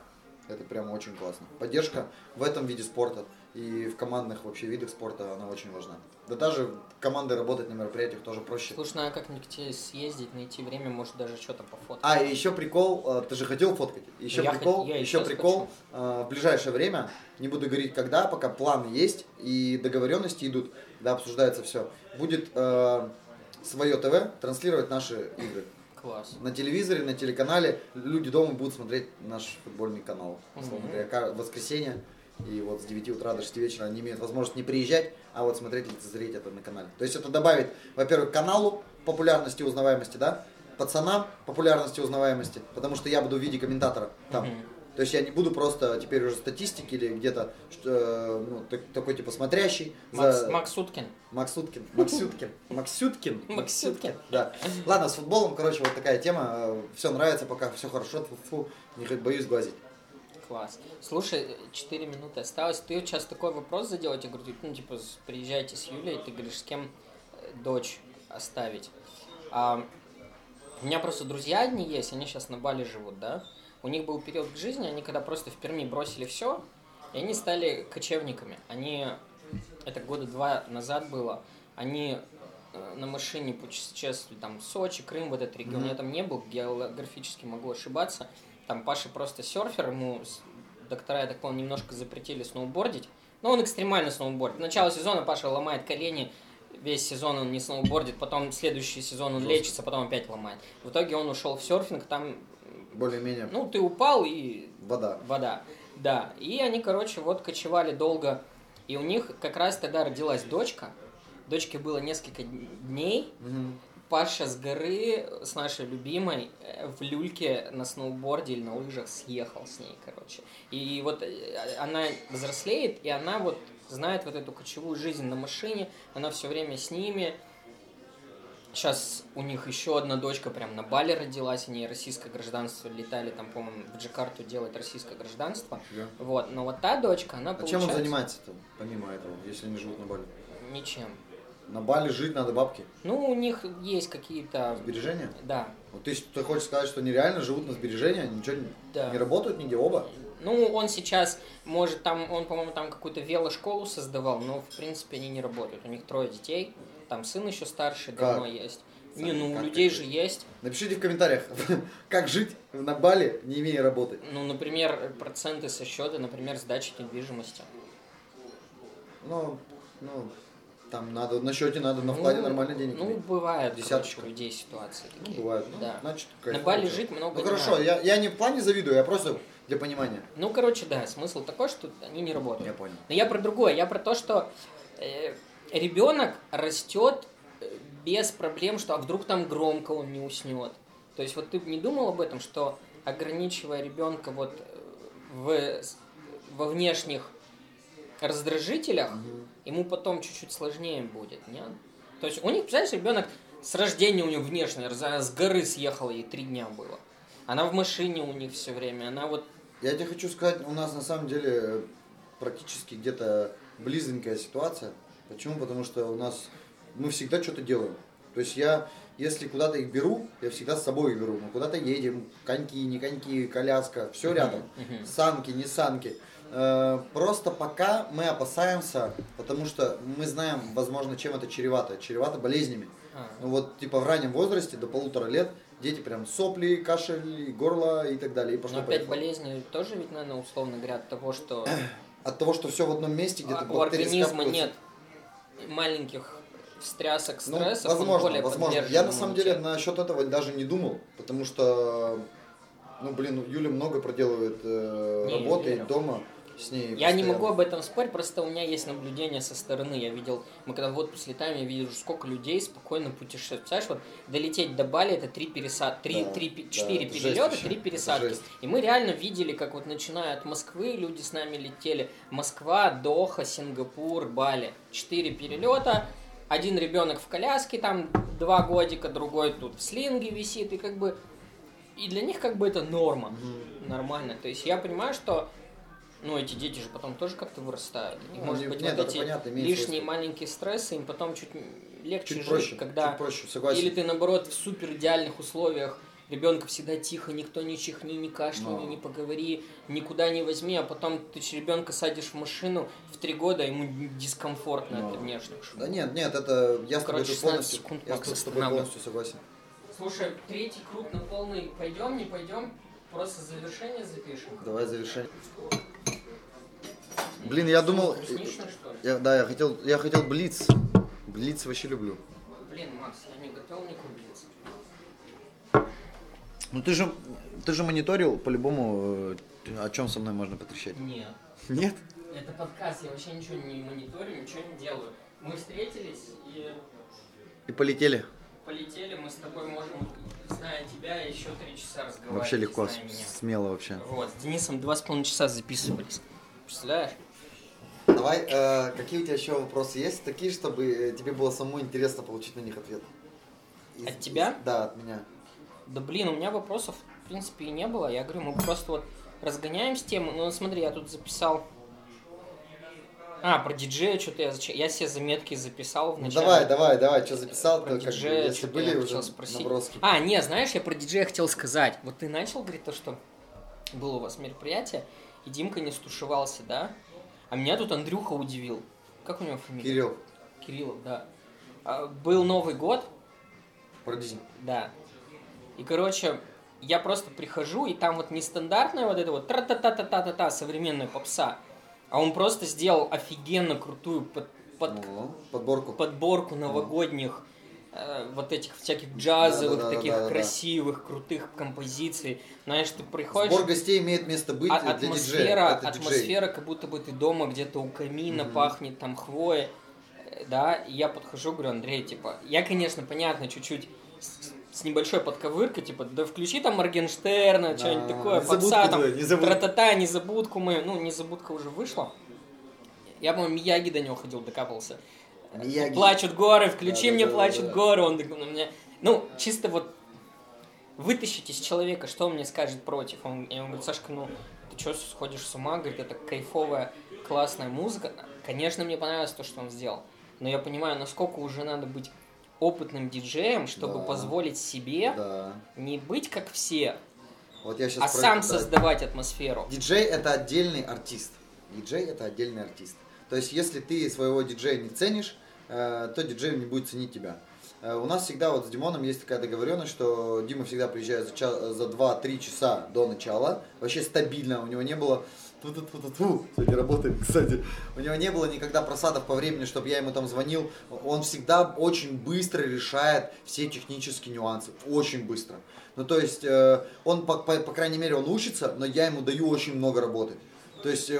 Это прямо очень классно. Поддержка в этом виде спорта и в командных вообще видах спорта, она очень важна. Да даже команды работать на мероприятиях тоже проще. Слушай, надо как-нибудь к тебе съездить, найти время, может даже что-то пофоткать. А, и еще прикол, э, ты же хотел фоткать? Еще Я прикол, хот- я еще прикол, э, в ближайшее время, не буду говорить когда, пока планы есть и договоренности идут, да, обсуждается все, будет э, свое ТВ транслировать наши игры. Класс. На телевизоре, на телеканале люди дома будут смотреть наш футбольный канал. Условно говоря, воскресенье. И вот с 9 утра до 6 вечера они имеют возможность не приезжать, а вот смотреть, лицезреть это на канале. То есть это добавит, во-первых, каналу популярности и узнаваемости, да, пацанам популярности и узнаваемости, потому что я буду в виде комментатора там. Мгм. То есть я не буду просто теперь уже статистики или где-то э, ну, так- такой типа смотрящий. Макс, за- Макс Уткин. Макс Суткин. Макс Сюткин. Макс Сюткин. Макс Сюткин. Да. Ладно, с футболом, короче, вот такая тема. Все нравится, пока все хорошо. Фу, не боюсь глазить. Класс. Слушай, 4 минуты осталось. Ты вот сейчас такой вопрос задел, я говорю, ну, типа, приезжайте с Юлей, ты говоришь, с кем э, дочь оставить. А, у меня просто друзья одни есть, они сейчас на Бали живут, да? У них был период в жизни, они когда просто в Перми бросили все, и они стали кочевниками. Они, это года два назад было, они э, на машине путешествовали, там, Сочи, Крым, вот этот регион, Мгм. я там не был, географически могу ошибаться. Там Паша просто серфер, ему доктора, я так понял, немножко запретили сноубордить. Но он экстремально сноубордит. Начало сезона Паша ломает колени, весь сезон он не сноубордит, потом следующий сезон он лечится, потом опять ломает. В итоге он ушел в серфинг, там, Более-менее ну, ты упал и вода. вода. Да, и они, короче, вот кочевали долго, и у них как раз тогда родилась дочка. Дочке было несколько дней, Мгм. Паша с горы, с нашей любимой, э, в люльке на сноуборде или на лыжах съехал с ней, короче. И вот э, она взрослеет, и она вот знает вот эту кочевую жизнь на машине, она все время с ними. Сейчас у них еще одна дочка прям на Бали родилась, они российское гражданство летали там, по-моему, в Джакарту делать российское гражданство. Да. Вот, но вот та дочка, она А чем получается... он занимается-то, помимо этого, если они живут на Бали? Ничем. На Бали жить надо бабки. Ну, у них есть какие-то... Сбережения? Да, Вот ты, ты хочешь сказать, что они реально живут на сбережения, они ничего Да. не работают нигде оба? Ну, он сейчас, может, там, он, по-моему, там какую-то велошколу создавал, но, в принципе, они не работают. У них трое детей, там сын еще старший, Как? давно есть. Не, ну, у Как людей же есть. Напишите в комментариях, как жить на Бали, не имея работы. Ну, например, проценты со счета, например, сдачи недвижимости. Ну, ну, там надо, на счете надо, на вкладе Ну, нормально денег Ну, иметь. бывает, Десяточка. короче, у людей ситуации Ну, такие. бывает. Ну, да. значит, На Бали жить много Ну, хорошо, я, я не в плане завидую, я просто для понимания. Ну, короче, да, смысл такой, что они не работают. Я понял. Но я про другое, я про то, что э, ребенок растет э, без проблем, что а вдруг там громко он не уснет. То есть вот ты не думал об этом, что ограничивая ребенка вот э, в, во внешних раздражителях, ему потом чуть-чуть сложнее будет, нет? То есть у них, представляешь, ребенок с рождения у него внешне, с горы съехала, ей три дня было. Она в машине у них все время, она вот Я тебе хочу сказать, у нас на самом деле практически где-то близенькая ситуация. Почему? Потому что у нас мы всегда что-то делаем. То есть я, если куда-то их беру, я всегда с собой их беру. Мы куда-то едем, коньки, не коньки, коляска, все рядом. Санки, не санки. Э, Просто пока мы опасаемся, потому что мы знаем, возможно, чем это чревато. Чревато болезнями. а, Ну вот, типа, в раннем возрасте, до полутора лет, дети прям сопли, кашель, горло и так далее. И пошло Но опять поехало. болезни тоже ведь, наверное, условно говоря, от того, что От того, что все в одном месте, где-то а, у организма нет маленьких встрясок, Ну, стрессов, он возможно, более возможно. Я на самом деле насчет этого даже не думал, потому что, ну, блин, Юля много проделывает э, Не, работы дома с ней. Я не постоянно. могу об этом спорить, просто у меня есть наблюдение со стороны. Я видел, мы когда в отпуск летаем, я вижу, сколько людей спокойно путешествуют. Представляешь, вот долететь до Бали это три пересад, три, Да, три, да, четыре перелета, три пересадки. И мы реально видели, как вот начиная от Москвы, люди с нами летели. Москва, Доха, Сингапур, Бали. Четыре перелета. Один ребенок в коляске, там два годика, другой тут в слинге висит, и как бы и для них как бы это норма, Мгм. нормально. То есть я понимаю, что ну, эти дети же потом тоже как-то вырастают. И, Ну, может они- быть, нет, вот это эти понятно, лишние свойство. маленькие стрессы им потом чуть легче Чуть жить, проще, когда... чуть проще, согласен. Или ты, наоборот, в супер идеальных условиях, ребенка всегда тихо, никто не чихни, не кашляни, Но. не поговори, никуда не возьми, а потом ты ребенка садишь в машину в три года, ему дискомфортно Но. от внешних шумов. Да нет, нет, это я с тобой Короче, тут 16 полностью, секунд я с тобой полностью согласен. Слушай, третий круг на полный пойдем, не пойдем? Просто завершение запишем. Давай завершение. Блин, я думал, я, да, я хотел, я хотел блиц. Блиц вообще люблю. Блин, Макс, я не готов никуда блиц. Ну ты же, ты же мониторил по-любому, э, о чем со мной можно потрещать. Нет. Нет? Это подкаст, я вообще ничего не мониторю, ничего не делаю. Мы встретились и И полетели. полетели, мы с тобой можем, зная тебя, еще три часа разговаривать. Вообще легко, смело вообще. Вот, с Денисом два с половиной часа записывались. Представляешь? Давай, э, какие у тебя еще вопросы есть? Такие, чтобы э, тебе было самому интересно получить на них ответ. Из- От тебя? из- да, от меня. Да блин, у меня вопросов в принципе и не было. Я говорю, мы просто вот разгоняем с темы. Ну смотри, я тут записал. А, про диджея что-то я зачем. Я себе заметки записал в Ну, начале. давай, давай, давай, что записал, Про то как бы, если были уже спросить. наброски. А, не, знаешь, я про диджея хотел сказать. Вот ты начал говорить то, что было у вас мероприятие, и Димка не стушевался, да? А меня тут Андрюха удивил. Как у него фамилия? Кирилл, Кириллов, да. А, Был Новый год, про Disney. да. И, короче, я просто прихожу, и там вот нестандартная вот эта вот тра-та-та-та-та-та-та современная попса, а он просто сделал офигенно крутую под, под Ну, подборку. подборку новогодних э, вот этих всяких джазовых, Да-да-да-да-да-да. таких красивых, крутых композиций. Знаешь, ты приходишь, Сбор гостей имеет место быть а- для атмосфера, диджея. Атмосфера, как будто бы ты дома где-то у камина Мгм. пахнет там хвоей. э, да, и я подхожу, говорю, Андрей, типа, я, конечно, понятно, чуть-чуть с, небольшой подковыркой, типа, да включи там Моргенштерна, Да, что-нибудь такое, попса там, тра-та-та, незабудку мы, ну, незабудка уже вышла. Я, по-моему, Мияги до него ходил, докапался. Мияги. Плачут горы, включи Да, да, мне да, плачут да, да. горы, он на меня, ну, чисто вот вытащить из человека, что он мне скажет против. Он, я ему говорю, Сашка, ну, ты что, сходишь с ума? Говорит, это кайфовая, классная музыка. Конечно, мне понравилось то, что он сделал. Но я понимаю, насколько уже надо быть опытным диджеем, чтобы Да. позволить себе Да. не быть как все, Вот я сейчас а сам создавать атмосферу. Диджей это отдельный артист. Диджей это отдельный артист. То есть, если ты своего диджея не ценишь, э, то диджей не будет ценить тебя. Э, У нас всегда вот с Димоном есть такая договоренность, что Дима всегда приезжает за, ча- за 2-3 часа до начала. Вообще стабильно, у него не было... Ту-ту-ту-ту-ту. Сегодня работает, кстати. У него не было никогда просадов по времени, чтобы я ему там звонил. Он всегда очень быстро решает все технические нюансы. Очень быстро. Ну, то есть, э, он, по, по- по крайней мере, он учится, но я ему даю очень много работы. То есть, э,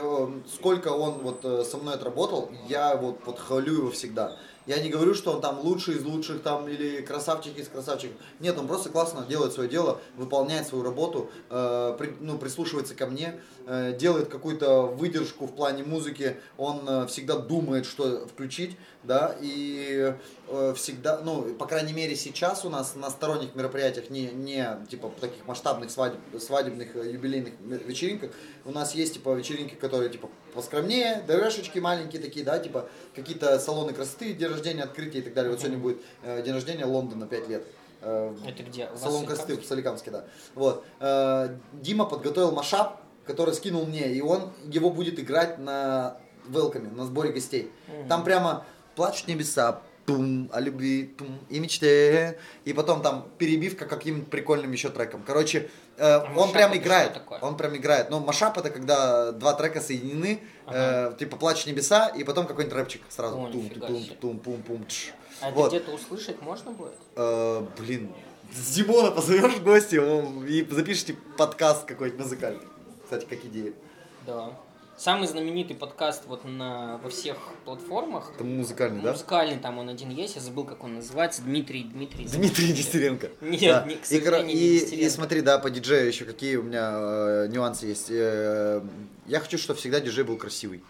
сколько он вот э, со мной отработал, я вот, вот хвалю его всегда. Я не говорю, что он там лучший из лучших там или красавчик из красавчиков. Нет, он просто классно делает свое дело, выполняет свою работу, э, при- ну, прислушивается ко мне, э, делает какую-то выдержку в плане музыки. Он э, всегда думает, что включить, да, и э, всегда, ну, по крайней мере сейчас у нас на сторонних мероприятиях, не, не типа таких масштабных свадеб, свадебных э, юбилейных вечеринках, у нас есть типа вечеринки, которые типа поскромнее, ДРшечки маленькие такие, да, типа какие-то салоны красоты, день рождения, открытие и так далее. Вот сегодня будет э, день рождения Лондона 5 лет. Э, Это где? У Салон красоты в Соликамске? Да. Вот. Э, Дима подготовил машап, который скинул мне, и он его будет играть на велкаме, на сборе гостей. Там прямо плачут небеса, тум, о любви, тум, и мечте, и потом там перебивка каким-нибудь прикольным еще треком. Короче, э, он машап прям это играет, он прям играет. Но машап это когда два трека соединены, э, типа плачут небеса, и потом какой-нибудь рэпчик сразу. О, тум, тум, себе. тум, пум, пум, тш. А это Вот. где-то услышать можно будет? Э, блин, с Димона позовешь в гости он- и запишите подкаст какой-нибудь музыкальный. Кстати, как идея. Да. Самый знаменитый подкаст вот на, во всех платформах. Это музыкальный, да? Музыкальный там он один есть, я забыл, как он называется. Дмитрий, Дмитрий. Дмитрий Нестеренко. Нет, Да. не- к и, сожалению, не и, и смотри, да, по диджею еще какие у меня э, нюансы есть. Э, я хочу, чтобы всегда диджей был красивый.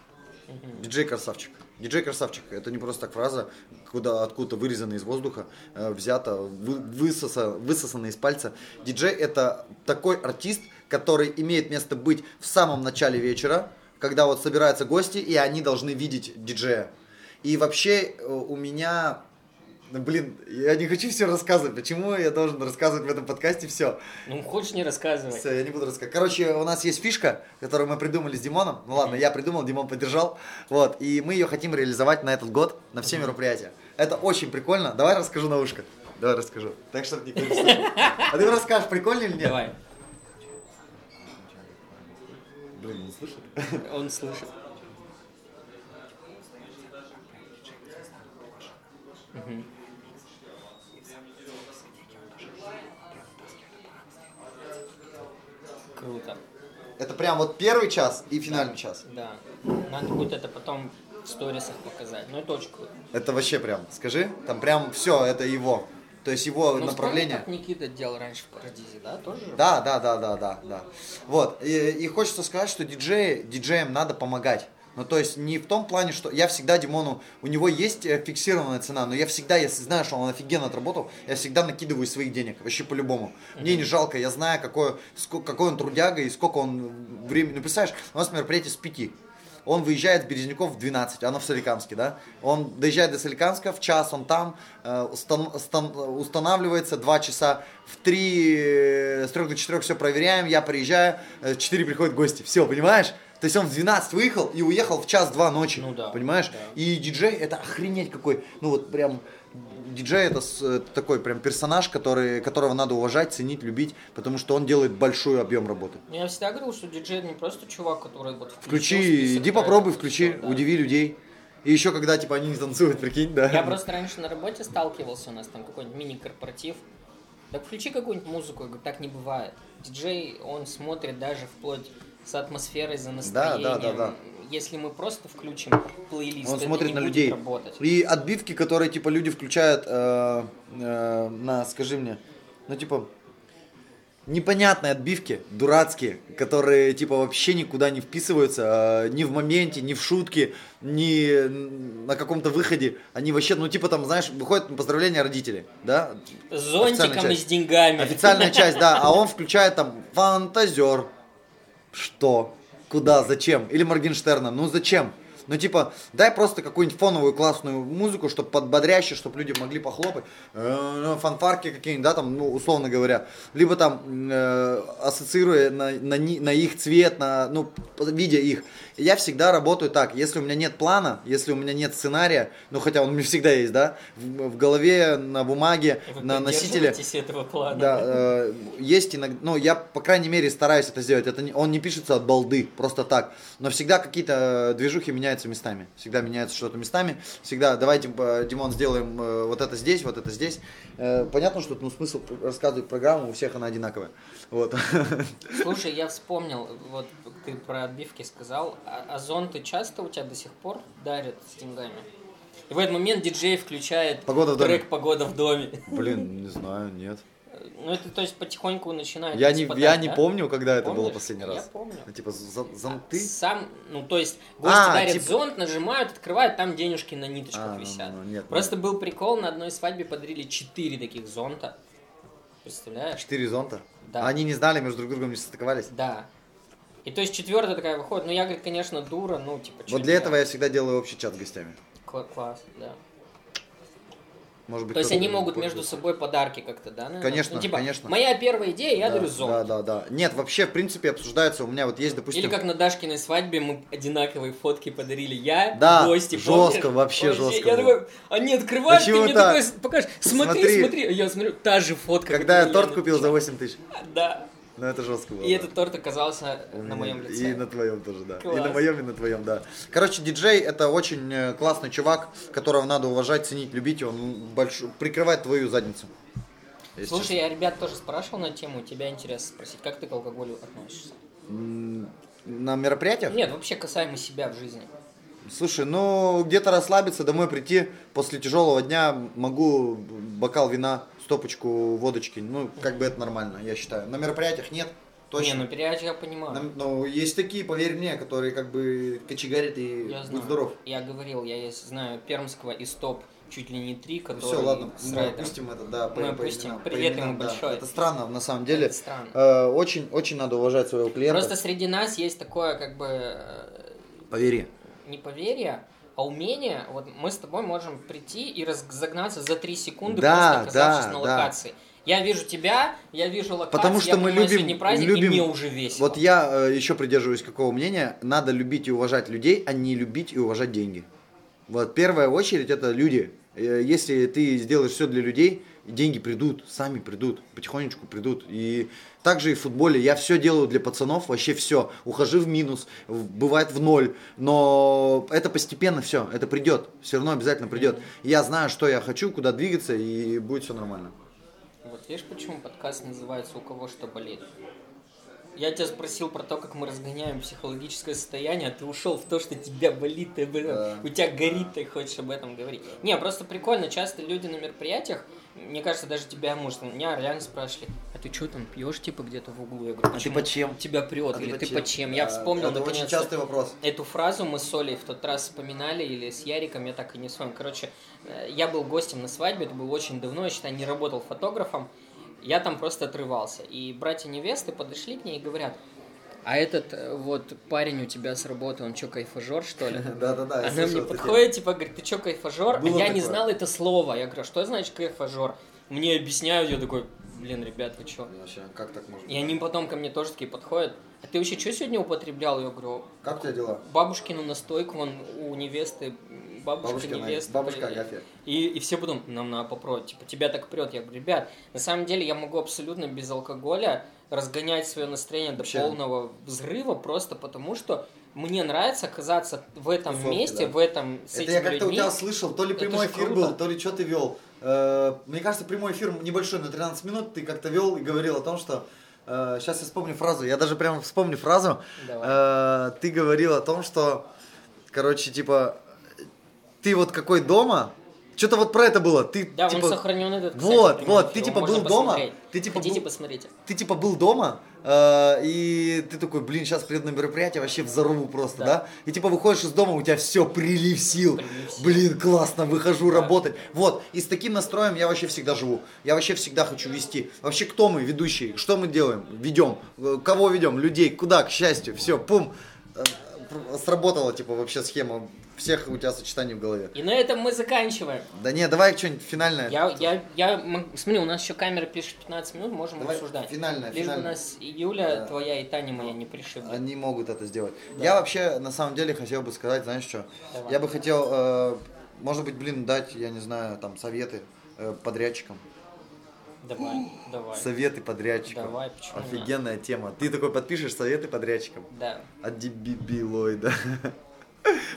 Диджей красавчик. Диджей красавчик. Это не просто так фраза, куда откуда-то вырезана из воздуха, э, взята, вы- высоса- высосана из пальца. Диджей это такой артист, который имеет место быть в самом начале вечера, когда вот собираются гости, и они должны видеть диджея. И вообще э, у меня ну, Блин, я не хочу все рассказывать. Почему я должен рассказывать в этом подкасте все? Ну, хочешь не рассказывай. Все, я не буду рассказывать. Короче, у нас есть фишка, которую мы придумали с Димоном. Ну ладно, я придумал, Димон поддержал. Вот, и мы ее хотим реализовать на этот год, на все мероприятия. Это очень прикольно. Давай расскажу на ушко. Давай расскажу. Так, чтобы никто не слышал. А ты расскажешь, прикольно или нет? Давай. Блин, не слышит? Он слышит. Круто. Это прям вот первый час и финальный час. Да. Надо будет это потом в сторисах показать. Ну, это очень круто. Это вообще прям, скажи, там прям все, это его. То есть его Ну, направление. как Никита делал раньше в Парадизе, да, тоже? же? Да, да, да, да, да, да. Вот. И, и хочется сказать, что диджеи, диджеям надо помогать. Ну, то есть не в том плане, что я всегда Димону, у него есть э, фиксированная цена, но я всегда, если знаю, что он офигенно отработал, я всегда накидываю своих денег, вообще по-любому. Мне не жалко, я знаю, какой, какой он трудяга и сколько он времени. Ну, представляешь, у нас мероприятие с пяти. Он выезжает с Березняков в 12, оно в Соликамске, да? Он доезжает до Соликамска, в час он там, э, устан- стан- устанавливается, два часа, в 3, с 3 до 4 все проверяем, я приезжаю, э, в 4 приходят гости, все, понимаешь? То есть он в 12 выехал и уехал в час-два ночи, Ну да, понимаешь? да. И диджей это охренеть какой, ну вот прям диджей это, это такой прям персонаж, который, которого надо уважать, ценить, любить, потому что он делает большой объем работы. Я всегда говорил, что диджей это не просто чувак, который вот Включи, иди попробуй, включи, да. удиви людей. И еще когда типа они не танцуют, прикинь, да. Я просто раньше на работе сталкивался, у нас там какой-нибудь мини-корпоратив. Так включи какую-нибудь музыку, я говорю, так не бывает. Диджей, он смотрит даже вплоть с атмосферой, за настроением. да, да, да. Если мы просто включим плейлист, Он смотрит на людей. работать. И отбивки, которые, типа, люди включают э, э, на, скажи мне, ну, типа, непонятные отбивки, дурацкие, которые, типа, вообще никуда не вписываются, э, ни в моменте, ни в шутке, ни на каком-то выходе. Они вообще, ну, типа, там, знаешь, выходит поздравления родителей, да? С зонтиком и с деньгами. Официальная часть, да, а он включает там фантазер. Что? Куда? Зачем? Или Моргенштерна. Ну зачем? Ну типа, дай просто какую-нибудь фоновую классную музыку, чтобы подбодрящую, чтобы люди могли похлопать. Э, ну, Фанфарки какие-нибудь, да, там, ну, условно говоря. Либо там, э, ассоциируя на, на, на их цвет, на, ну, видя их. Я всегда работаю так, если у меня нет плана, если у меня нет сценария, ну, хотя он у меня всегда есть, да, в, в голове, на бумаге, Вы на носителе. этого плана? Да, э, есть иногда, ну, я, по крайней мере, стараюсь это сделать. Это не- он не пишется от балды, просто так. Но всегда какие-то э, движухи меняются местами. Всегда меняется что-то местами. Всегда, давайте, э, Димон, сделаем э, вот это здесь, вот это здесь. Э, понятно, что ну, смысл рассказывать программу, у всех она одинаковая. Вот. Слушай, я вспомнил, вот ты про отбивки сказал, а, а зонты часто у тебя до сих пор дарят с деньгами? И в этот момент диджей включает Погода в доме. трек «Погода в доме». Блин, не знаю, нет. Ну, это, то есть, потихоньку начинает Я не, распадать, я не да? помню, когда это было Помнишь? последний Я раз. помню. Ну, Типа зонты. Сам, ну, то есть, гости А, дарят типа- зонт, нажимают, открывают, там денежки на ниточках А, ну, висят. ну, нет, Просто был прикол, на одной свадьбе подарили 4 таких зонта. Представляешь? Четыре зонта. Да. А Они не знали, между друг другом не состыковались. Да. И то есть четвертая такая выходит, ну я, говорит, конечно, дура, ну типа... Вот для этого я всегда делаю общий чат с гостями. Кла- класс, да. Может быть, То есть они могут между собой подарки как-то, да? наверное? Конечно, Ну, типа, конечно. Моя первая идея, я да, дарю зонт. Да, да, да. Нет, вообще, в принципе, обсуждается. У меня вот есть, допустим... Или как на Дашкиной свадьбе мы одинаковые фотки подарили. Я, Да, гости, жестко, помнишь? вообще жестко Я было. такой, они открывают, Почему ты мне так? такой покажешь, смотри, Смотри. смотри. Я смотрю, та же фотка. Когда я торт купил за напечатал. 8 тысяч. Да. Ну, это жестко было. И да. этот торт оказался У на меня. моем лице. И на твоем тоже, да. И Класс. на моем, и на твоем, да. Короче, диджей это очень э, классный чувак, которого надо уважать, ценить, любить. и Он больш... прикрывает твою задницу. Если Слушай, я ребят тоже спрашивал на тему, тебя интересно спросить, как ты к алкоголю относишься? На мероприятиях? Нет, вообще касаемо себя в жизни. Слушай, ну где-то расслабиться, домой прийти после тяжелого дня могу бокал вина, стопочку водочки. Ну, как бы это нормально, я считаю. На мероприятиях нет. Точно. Не, ну периодически я понимаю. На- Ну, есть такие, поверь мне, которые как бы кочегарят и Я будь здоров. Я говорил, я есть, знаю Пермского и Стоп чуть ли не три, которые все, ладно, с мы опустим это, да, по, Мы по опустим. именам, по Привет именам, ему да. большой. Это странно, на самом деле. Это странно. Э, очень, очень надо уважать своего клиента. Просто среди нас есть такое, как бы, э, Поверь. не поверье, а умение. Вот мы с тобой можем прийти и разогнаться за три секунды, Да, просто оказавшись да, на да. локации. Я вижу тебя, я вижу локацию, Потому что я мы понимаю, любим, праздник, любим. и мне уже весело. Вот я э, еще придерживаюсь какого мнения: надо любить и уважать людей, а не любить и уважать деньги. Вот первая очередь это люди. Э, Если ты сделаешь все для людей, деньги придут, сами придут, потихонечку придут. И также и в футболе я все делаю для пацанов, вообще все. Ухожу в минус, бывает в ноль, но это постепенно все, это придет, все равно обязательно придет. Я знаю, что я хочу, куда двигаться, и будет все нормально. Вот видишь, почему подкаст называется «У кого что болит». Я тебя спросил про то, как мы разгоняем психологическое состояние, а ты ушел в то, что тебя болит, ты Да. у тебя горит, ты хочешь об этом говорить. Не, просто прикольно, часто люди на мероприятиях, мне кажется, даже тебя, может, меня реально спрашивали, а ты что там пьешь, типа, где-то в углу? Я говорю, А ты «Почему по чем? Тебя прет, А или ты по чем? Я вспомнил, Это очень частый вопрос. Эту фразу мы с Олей в тот раз вспоминали, или с Яриком, я так и не вспомнил. Короче, э, я был гостем на свадьбе, это было очень давно, я считаю, не работал фотографом. Я там просто отрывался. И братья невесты подошли к ней и говорят, а этот э, вот парень у тебя с работы, он что, кайфажор, что ли? Да-да-да. Она мне подходит, типа, говорит, ты что, кайфажор? А я не знал это слово. Я говорю, «А что значит кайфажор? Мне объясняют, я такой, блин, ребят, вы что? Вообще, как так можно? И они потом ко мне тоже такие подходят. А ты вообще что сегодня употреблял? Я говорю, Как у тебя дела? бабушкину настойку, вон у невесты, бабушка, Бабушка, невеста. бабушка. Агафья. И, и все потом, нам надо попробовать, типа, тебя так прет. Я говорю, ребят, на самом деле я могу абсолютно без алкоголя разгонять свое настроение до Вообще. полного взрыва, просто потому что мне нравится оказаться в этом Тусовке, месте, да. в этом, с Это я как-то у тебя слышал, то ли прямой эфир круто. был, то ли что ты вел. Э, Мне кажется, прямой эфир небольшой, на 13 минут, ты как-то вел и говорил о том, что... Сейчас я вспомню фразу, я даже прям вспомню фразу. Давай. Э, Ты говорил о том, что Короче, типа, ты вот какой дома, что-то вот про это было. Ты, Да, типа, он сохранен этот, кстати, Вот, вот, ты типа был дома, ты типа Хотите, был- посмотрите. ты типа был дома, э, и ты такой, блин, сейчас приеду на мероприятие, вообще взорву просто, да. Да. И типа выходишь из дома, у тебя все, прилив сил. Прилив сил. Блин, классно, выхожу Да. работать. Вот, и с таким настроем я вообще всегда живу. Я вообще всегда хочу вести. Вообще, кто мы, ведущие? Что мы делаем? Ведем. Э, Кого ведем? Людей. Куда? К счастью. Все, пум. Э, Сработала, типа, вообще схема. Всех у тебя сочетаний в голове. И на этом мы заканчиваем. Да не, давай что-нибудь финальное. Я, я, я, смотри, у нас еще камера пишет 15 минут, можем Давай обсуждать. финальное, Лишь финальное. нас и Юля Да. твоя и Таня моя не пришибли. Они могут это сделать. Да. Я вообще, на самом деле, хотел бы сказать, знаешь что? Давай. Я бы хотел, э, может быть, блин, дать, я не знаю, там, советы э, подрядчикам. Давай, давай. Советы подрядчикам. Давай, почему нет? Офигенная тема. Ты такой подпишешь советы подрядчикам. Да. От дебилоида.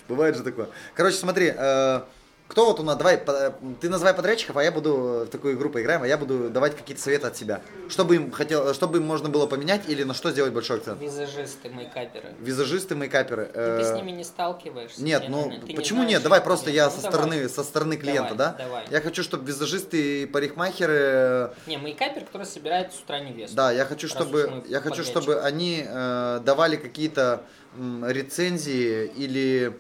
Бывает же такое. Короче, смотри, э, кто вот у нас, давай, э, ты называй подрядчиков, а я буду в такую игру поиграем, а я буду давать какие-то советы от себя. Чтобы им хотел, чтобы им можно было поменять или на что сделать большой акцент. Визажисты, мейкаперы. Визажисты, мейкаперы. Ты, э, с ними не сталкиваешься? Нет, Нет, ну нет, ты не почему знаешь, нет? Давай что просто это. я Ну, со давай. стороны со стороны клиента, Давай, да? давай. Я хочу, чтобы визажисты и парикмахеры, Не, мейкапер, который собирает с утра невесту. да, я хочу, чтобы я хочу, чтобы они э, давали какие-то рецензии или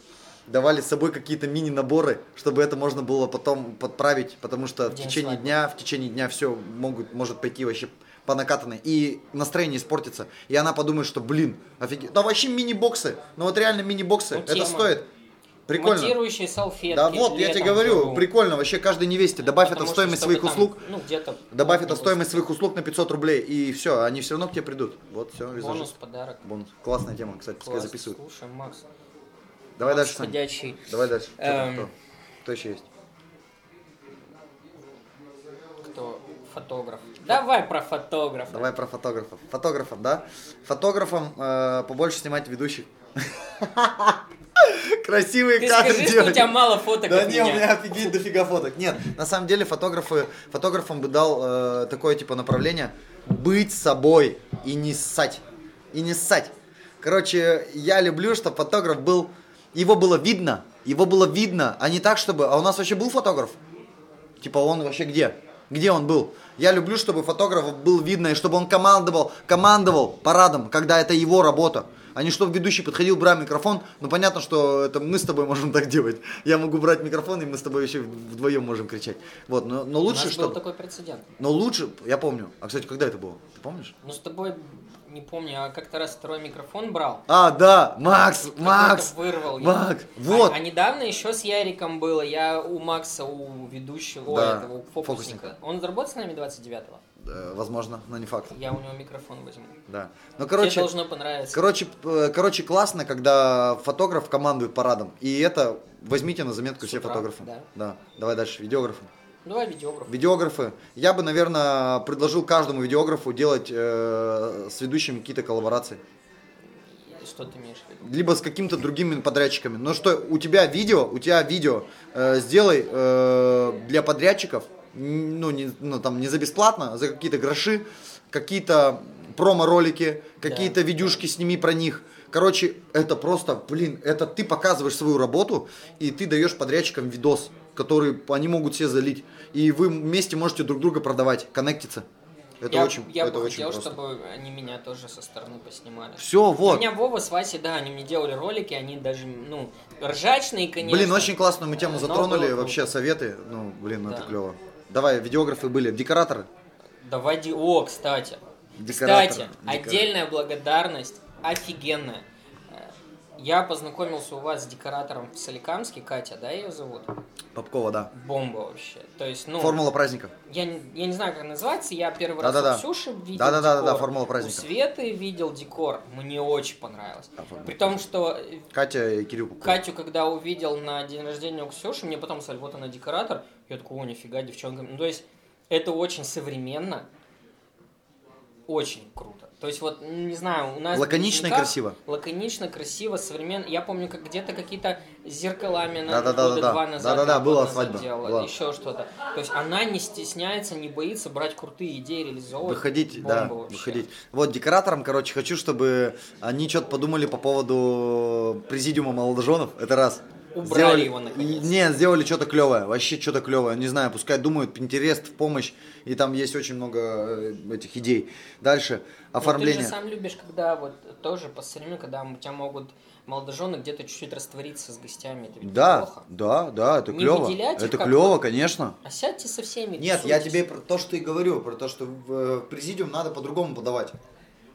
давали с собой какие-то мини-наборы, чтобы это можно было потом подправить, потому что в День течение свадьбы. дня, в течение дня все могут, может пойти вообще по накатанной, и настроение испортится, и она подумает, что, блин, офигеть, да вообще мини-боксы, ну вот реально мини-боксы, Ну, это тема. стоит, прикольно. Монтирующие салфетки. Да вот, я тебе в говорю, жару. прикольно, вообще каждой невесте добавь это в Потому что, стоимость своих там, услуг, Ну, где-то... добавь это в стоимость своих услуг на 500 рублей, и все, они все равно к тебе придут. Вот, все, Бонус, визажист. подарок. Бонус. Классная тема, кстати, пускай Класс. записывают. Слушай, Макс. Давай дальше, ходячий. Давай дальше. Что Эм. кто? Кто еще есть? Кто? Фотограф. Давай про фотографа. Давай про фотографов. Фотографом, да? Фотографом э, побольше снимать ведущих. Красивые Ты кадры скажи, что у делать. тебя мало фоток Да от не, у меня. меня офигеть дофига фоток. Нет, на самом деле фотографы, фотографам бы дал э, такое типа направление быть собой и не ссать. И не ссать. Короче, я люблю, чтобы фотограф был, его было видно, его было видно, а не так, чтобы... А у нас вообще был фотограф? Типа он вообще где? Где он был? Я люблю, чтобы фотограф был видно, и чтобы он командовал, командовал парадом, когда это его работа. А не чтобы ведущий подходил, брал микрофон. Ну, понятно, что это мы с тобой можем так делать. Я могу брать микрофон, и мы с тобой еще вдвоем можем кричать. Вот, но, но У лучше, нас был такой прецедент. Но лучше, я помню. А, кстати, когда это было? Ты помнишь? Ну, с тобой, не помню, а как-то раз второй микрофон брал. А, да, Макс, Макс, вырвал. Макс, вот. А, а недавно еще с Яриком было. Я у Макса, у ведущего, Да, этого, у фокусника. фокусника. Он заработает с нами 29-го? Э, возможно, но не факт. Я у него микрофон возьму. Да. Ну, Тебе короче, должно понравиться. Короче, короче, классно, когда фотограф командует парадом. И это возьмите на заметку С все утра, фотографы. да. Давай дальше, видеографы. Давай видеограф. Видеографы. Я бы, наверное, предложил каждому видеографу делать э, с ведущим какие-то коллаборации. Что ты имеешь в виду? Либо с какими-то другими подрядчиками. Но что, у тебя видео, у тебя видео, э, сделай э, для подрядчиков, ну, не, ну, там, не за бесплатно, а за какие-то гроши, какие-то промо-ролики, какие-то видюшки сними про них. Короче, это просто, блин, это ты показываешь свою работу, и ты даешь подрядчикам видос, который они могут себе залить. И вы вместе можете друг друга продавать, коннектиться. Это я, очень, я это бы очень хотел, просто. чтобы они меня тоже со стороны поснимали. Все, У вот. меня Вова с Васей, да, они мне делали ролики, они даже, ну, ржачные, конечно. Блин, очень классную мы тему затронули, было вообще советы, ну, блин, ну Да. это клево. Давай, видеографы были, декораторы. Давай, ди- о, кстати. Декораторы, Кстати, декора- отдельная благодарность, офигенная. Я познакомился у вас с декоратором в Соликамске, Катя, да, ее зовут? Попкова, да. Бомба вообще. То есть, ну, Формула праздника. я, я не знаю, как называется, я первый раз Да-да-да. у Ксюши видел Да-да-да-да, декор, формула у праздника. Светы видел декор, мне очень понравилось. Да, При том, что э, Катя и Кирилл Попкова. Катю, когда увидел на день рождения у Ксюши, мне потом сказали, вот она декоратор. Я такой, о, нифига, девчонка. Ну, то есть, это очень современно, очень круто. То есть вот, не знаю, у нас... Лаконично и красиво. Лаконично, красиво, современно. Я помню, как где-то какие-то зеркалами она Да-да-да-да-да. года два назад, Да-да-да, была свадьба, делала, была. еще что-то. То есть она не стесняется, не боится брать крутые идеи, реализовывать. Выходить, да, вообще. выходить. Вот, декораторам, короче, хочу, чтобы они что-то подумали по поводу президиума молодоженов. Это раз. Убрали его, наконец. Не, сделали что-то клевое, вообще что-то клевое. Не знаю, пускай думают, Pinterest в помощь. И там есть очень много э, этих идей. Дальше, Но оформление. Ну, ты же сам любишь, когда вот тоже по современному, когда у тебя могут молодожены где-то чуть-чуть раствориться с гостями. Это ведь Да, неплохо. да, да, это Не клево. Это клево, конечно. А сядьте со всеми. Нет, я тусуйтесь. тебе про то, что и говорю, про то, что в э, президиум надо по-другому подавать.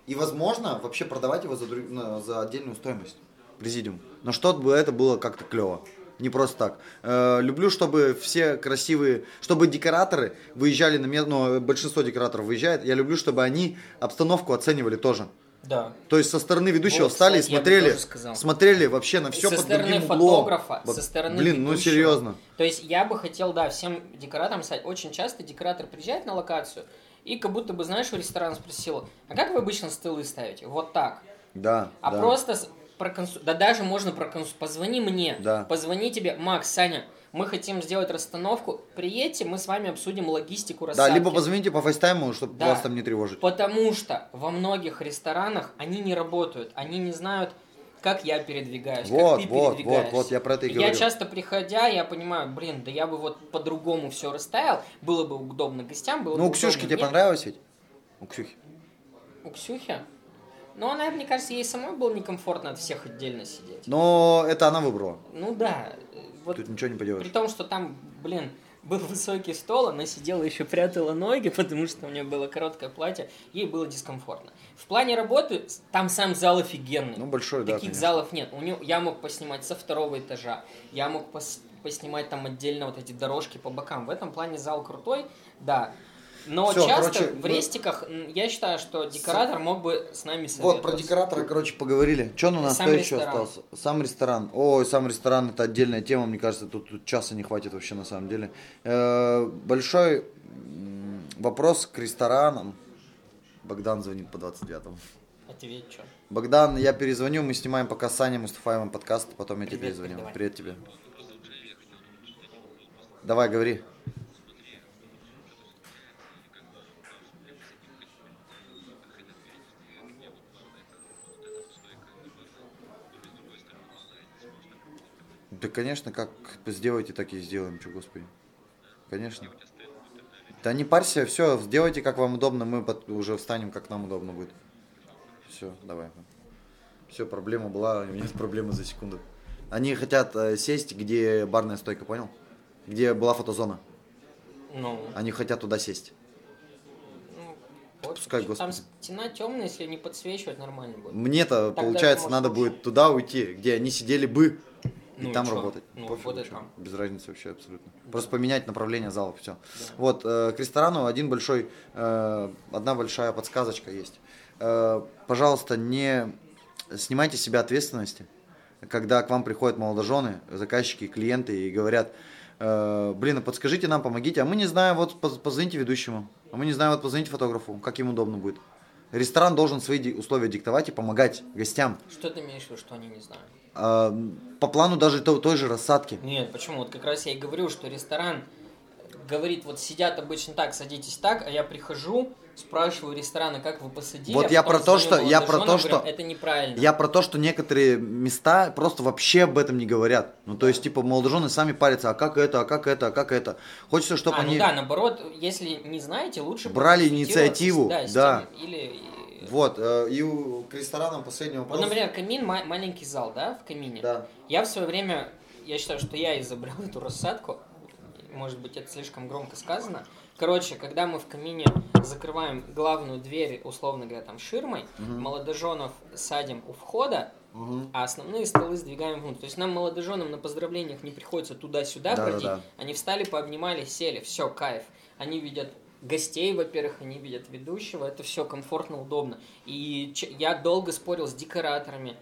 И, возможно, вообще продавать его за, за отдельную стоимость. Президиум. Но чтобы это было как-то клево. Не просто так. Э, люблю, чтобы все красивые, чтобы декораторы выезжали на место, ну, большинство декораторов выезжает, я люблю, чтобы они обстановку оценивали тоже. Да. То есть со стороны ведущего Вот, встали и кстати, смотрели, смотрели вообще на все со под другим углом. фотографа, со стороны Блин, ну ведущего. серьезно. То есть я бы хотел, да, всем декораторам сказать, очень часто декоратор приезжает на локацию и как будто бы, знаешь, у ресторана спросил, а как вы обычно столы ставите? Вот так. Да. А да. просто проконсу... да даже можно проконсу... Позвони мне, Да. позвони тебе, Макс, Саня, мы хотим сделать расстановку, приедьте, мы с вами обсудим логистику Да, рассадки. либо позвоните по фейстайму, чтобы Да. вас там не тревожить. Потому что во многих ресторанах они не работают, они не знают, как я передвигаюсь, Вот, как ты вот, передвигаешься. вот, вот, я про это и я говорю. часто приходя, я понимаю, блин, да я бы вот по-другому все расставил, было бы удобно гостям, было Ну, бы у Ксюшки тебе понравилось ведь? У Ксюхи. У Ксюхи? Ну, она, мне кажется, ей самой было некомфортно от всех отдельно сидеть. Но это она выбрала. Ну да, вот Тут ничего не поделаешь. При том, что там, блин, был высокий стол, она сидела еще прятала ноги, потому что у нее было короткое платье, ей было дискомфортно. В плане работы там сам зал офигенный. Ну, большой, да, Таких залов нет. У него, я мог поснимать со второго этажа, я мог пос- поснимать там отдельно вот эти дорожки по бокам. В этом плане зал крутой, да. Но Всё, часто короче, в рестиках я считаю, что декоратор мог бы с нами Вот, про декоратора, короче, поговорили. Что у нас Сам еще остался? Сам ресторан. Ой, сам ресторан это отдельная тема, мне кажется, тут, тут часа не хватит вообще на самом деле. Э, большой вопрос к ресторанам. Богдан звонит по 29-му. Ответь, что? Богдан, я перезвоню, мы снимаем пока с Саней Мустафаевым подкаст, потом я тебе Привет, перезвоню. передавай. Привет тебе. Давай, говори. Да, конечно, как сделайте, так и сделаем, что, господи. Конечно. Да не парься, все, сделайте, как вам удобно, мы уже встанем, как нам удобно будет. Все, давай. Все, проблема была, у меня нет проблемы за секунду. Они хотят э, сесть, где барная стойка, понял? Где была фотозона. Ну, Они хотят туда сесть. ну, пофиг. Пускай, Там господи. стена темная, если не подсвечивать, нормально будет. Мне-то, Тогда получается, надо будет туда уйти, где они сидели бы, Ну и там чё? работать. Ну, и чё. там. Без разницы вообще абсолютно. Просто поменять направление залов, все. Вот, э, к ресторану один большой, э, одна большая подсказочка есть. Э, пожалуйста, не снимайте с себя ответственности, когда к вам приходят молодожены, заказчики, клиенты и говорят, э, блин, а подскажите нам, помогите, а мы не знаем, вот поз- позвоните ведущему, а мы не знаем, вот позвоните фотографу, как им удобно будет. Ресторан должен свои условия диктовать и помогать гостям. Что ты имеешь в виду, что они не знают? По плану даже то- той же рассадки. Нет, почему? Вот как раз я и говорю, что ресторан говорит, вот сидят обычно так, садитесь так, а я прихожу, спрашиваю ресторана, как вы посадили. Вот а я про то, что- я про то, говорю, что- Это неправильно. Я про то, что некоторые места просто вообще об этом не говорят. Ну, то есть, типа, молодожены сами парятся, а как это, а как это, а как это. Хочется, чтобы а, они... ну да, наоборот, если не знаете, лучше Брали инициативу, да, да. теми- или Вот, э, и у- к ресторанам последний Вот, вопрос. например, камин, ма- маленький зал, да, в камине. Да. Я в свое время, я считаю, что я изобрел эту рассадку. Может быть, это слишком громко сказано. Короче, когда мы в камине закрываем главную дверь, условно говоря, там ширмой, молодоженов садим у входа, Мгм. а основные столы сдвигаем внутрь. То есть нам, молодоженам, на поздравлениях не приходится туда-сюда Да-да-да. ходить. Они встали, пообнимали, сели. Все, кайф. Они видят гостей, во-первых, они видят ведущего. Это все комфортно, удобно. И я долго спорил с декораторами,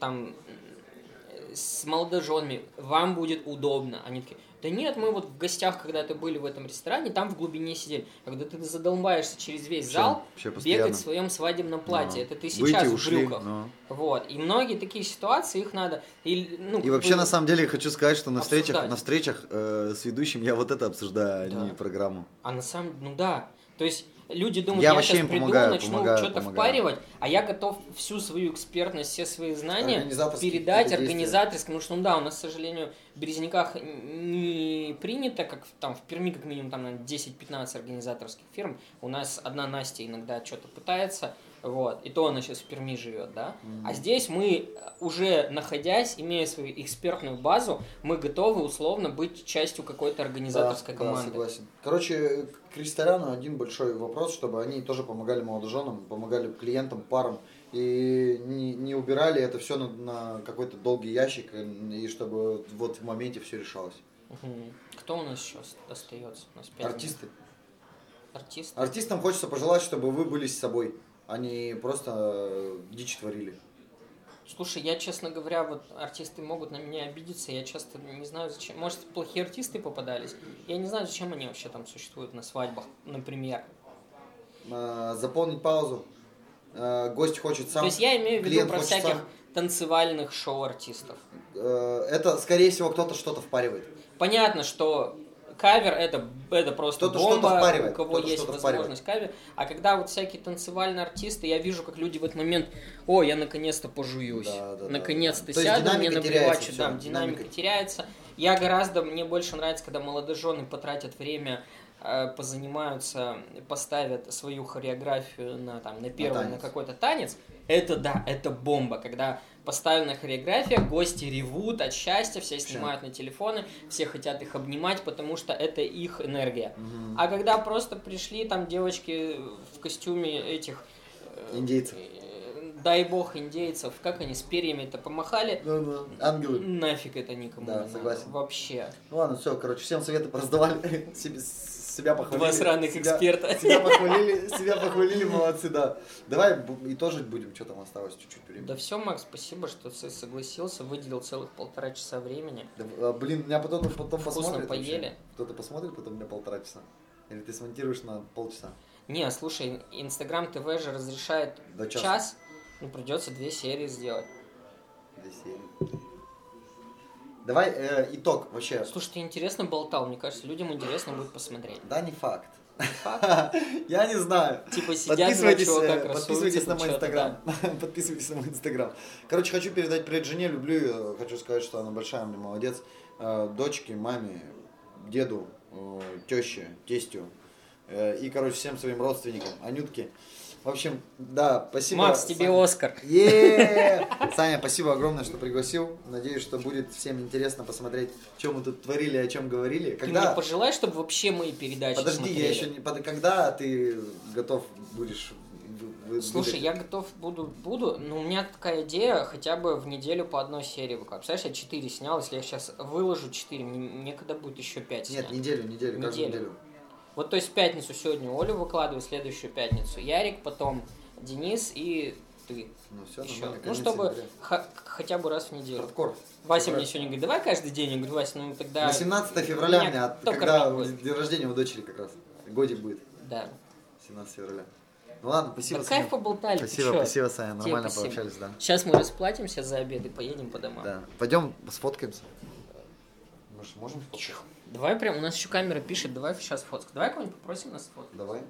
там, м, с молодоженами. Вам будет удобно. Они такие, Да нет, мы вот в гостях когда-то были в этом ресторане, там в глубине сидели. Когда ты задолбаешься через весь Вообще- зал, вообще постоянно. бегать в своем свадебном платье. Ну, Это ты Выйти, сейчас в ушли, брюках. ну. Вот. И многие такие ситуации, их надо... И, ну, И вообще, на самом деле, хочу сказать, что на встречах, Обсуждать. на встречах э, с ведущим я вот это обсуждаю, а Да. не программу. А на самом ну да. То есть люди думают, Я я, вообще сейчас приду, помогаю, начну помогаю, что-то помогаю. впаривать, а я готов всю свою экспертность, все свои знания передать организаторским, потому что, ну да, у нас, к сожалению, в Березняках не принято, как там в Перми, как минимум, там, наверное, 10-15 организаторских фирм. У нас одна Настя иногда что-то пытается, вот, и то она сейчас в Перми живет, да. А здесь мы, э, уже находясь, имея свою экспертную базу, мы готовы условно быть частью какой-то организаторской Да, команды. Да, согласен. Короче, к ресторану один большой вопрос, чтобы они тоже помогали молодоженам, помогали клиентам, парам. И не, не убирали это все на, на какой-то долгий ящик, э, и чтобы вот в моменте все решалось. Мгм. Кто у нас сейчас остается? У нас Артисты. минут. Артист. Артистам хочется пожелать, чтобы вы были с собой, не просто э, дичь творили. Слушай, я, честно говоря, вот артисты могут на меня обидеться, я часто не знаю, зачем. Может, плохие артисты попадались? Я не знаю, зачем они вообще там существуют на свадьбах, например. Заполнить паузу. Э, гость хочет сам. То есть я имею в виду про всяких сам. танцевальных шоу-артистов. Э, это, скорее всего, кто-то что-то впаривает. Понятно, что кавер это, это просто Кто-то бомба, впаривает, у кого есть возможность кавер. А когда вот всякие танцевальные артисты, я вижу, как люди в этот момент, о, я наконец-то пожуюсь, Да, да, наконец-то да. Сяду, мне наплевать, что там динамика, динамика. теряется. Я гораздо, мне больше нравится, когда молодожены потратят время э, позанимаются, поставят свою хореографию на, там, на первый, на, танец. какой-то танец, это да, это бомба, когда поставлена хореография, гости ревут от счастья, все снимают на телефоны, все хотят их обнимать, потому что это их энергия. А когда просто пришли там девочки в костюме этих... э, Индейцев. э, Дай бог индейцев, как они с перьями-то помахали, Ну, Ангелы. нафиг это никому Да, не надо. согласен. Вообще. Ну ладно, все, короче, всем советы пораздавали, себе, себя похвалили. Два сраных себя- эксперта. Себя похвалили, себя похвалили, молодцы, да. Давай бу- итожить будем, что там осталось чуть-чуть времени. Да все, Макс, спасибо, что ты согласился, выделил целых полтора часа времени. Да, а, блин, меня потом, потом Вкусно посмотрят. вообще. поели. Кто-то посмотрит потом меня полтора часа? Или ты смонтируешь на полчаса? Не, слушай, Инстаграм ТВ же разрешает До часа. час, ну придется две серии сделать. Две серии. Давай э, итог вообще. Слушай, ты интересно болтал, мне кажется, людям интересно будет посмотреть. Да, не факт. Я не знаю. Типа сидят два Подписывайтесь, чувака, э, подписывайтесь на мой инстаграм. Подписывайтесь на мой инстаграм. Короче, хочу передать привет жене, люблю ее. Хочу сказать, что она большая, мне молодец. Э, Дочке, маме, деду, э, теще, тестю. И, короче, всем своим родственникам. Анютке. В общем, да, спасибо. Макс, тебе Саня. Оскар. Е! Саня, спасибо огромное, что пригласил. Надеюсь, что будет всем интересно посмотреть, что мы тут творили, о чем говорили. Ты Когда... мне пожелай, чтобы вообще мои передачи Подожди, смотрели. я еще не... Когда ты готов будешь... вы- Слушай, я готов буду, буду, но у меня такая идея хотя бы в неделю по одной серии выкладывать. Представляешь, я 4 снял, если я сейчас выложу 4, мне некогда будет еще 5 Нет, снять. неделю, неделю, каждую Неделю. Вот то есть в пятницу сегодня Олю выкладываю, следующую пятницу Ярик, потом Денис и ты. Ну все, Еще. Ну, конец чтобы хотя бы раз в неделю. Хардкор. Вася Добро. мне сегодня говорит, давай каждый день. Я говорю, Вася, ну тогда... 18 февраля у меня, кто когда день рождения у дочери как раз. Годик будет. Да. 17 февраля. Ну ладно, спасибо. Да кайф поболтали, Спасибо, спасибо, Саня. Тебе Нормально спасибо. пообщались, да. Сейчас мы расплатимся за обед и поедем по домам. Да. Пойдем сфоткаемся. Может, можем сфоткаться? Давай прям, у нас еще камера пишет, давай сейчас фотку. Давай кого-нибудь попросим нас фоткать. Давай.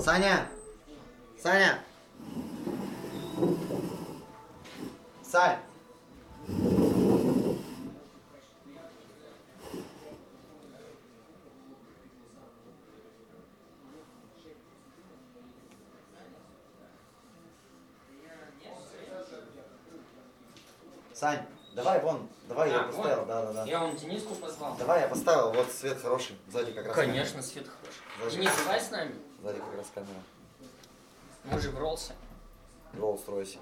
Саня! Саня! Сань! Сань, давай вон, давай я А, поставил, вон. да, да, да. Я вам Дениску позвал. Давай я поставил, вот свет хороший, сзади как раз Конечно, свет хороший. Даже- Денис, давай с нами. камера. Сзади как раз камера. Мы же в Роллсе. Роллс-Ройсе.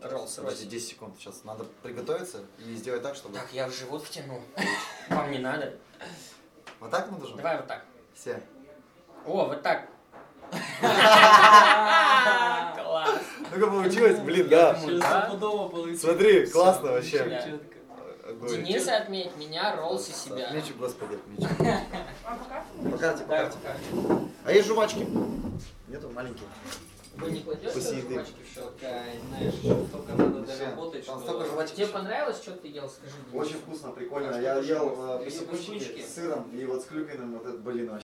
Роллс Подожди, 10 секунд. Сейчас надо приготовиться и сделать так, чтобы... Так, я в живот втянул. Вам не надо. Вот так надо же? Давай вот так. Все. О, вот так. Ну как получилось? Блин, да. Смотри, классно вообще. Дениса отметь, меня, Роллс и себя. Отмечу, господи, отмечу. А пока По карте, по Да, карте. А есть жвачки? Нету, маленькие. Вы не кладете жвачки в счет? знаешь, столько надо доработать, там столько. Тебе понравилось, что ты ел, скажи? Очень вкусно, прикольно. Я ел э, кусочки? с сыром и вот с клюквенным, вот этот, блин, вообще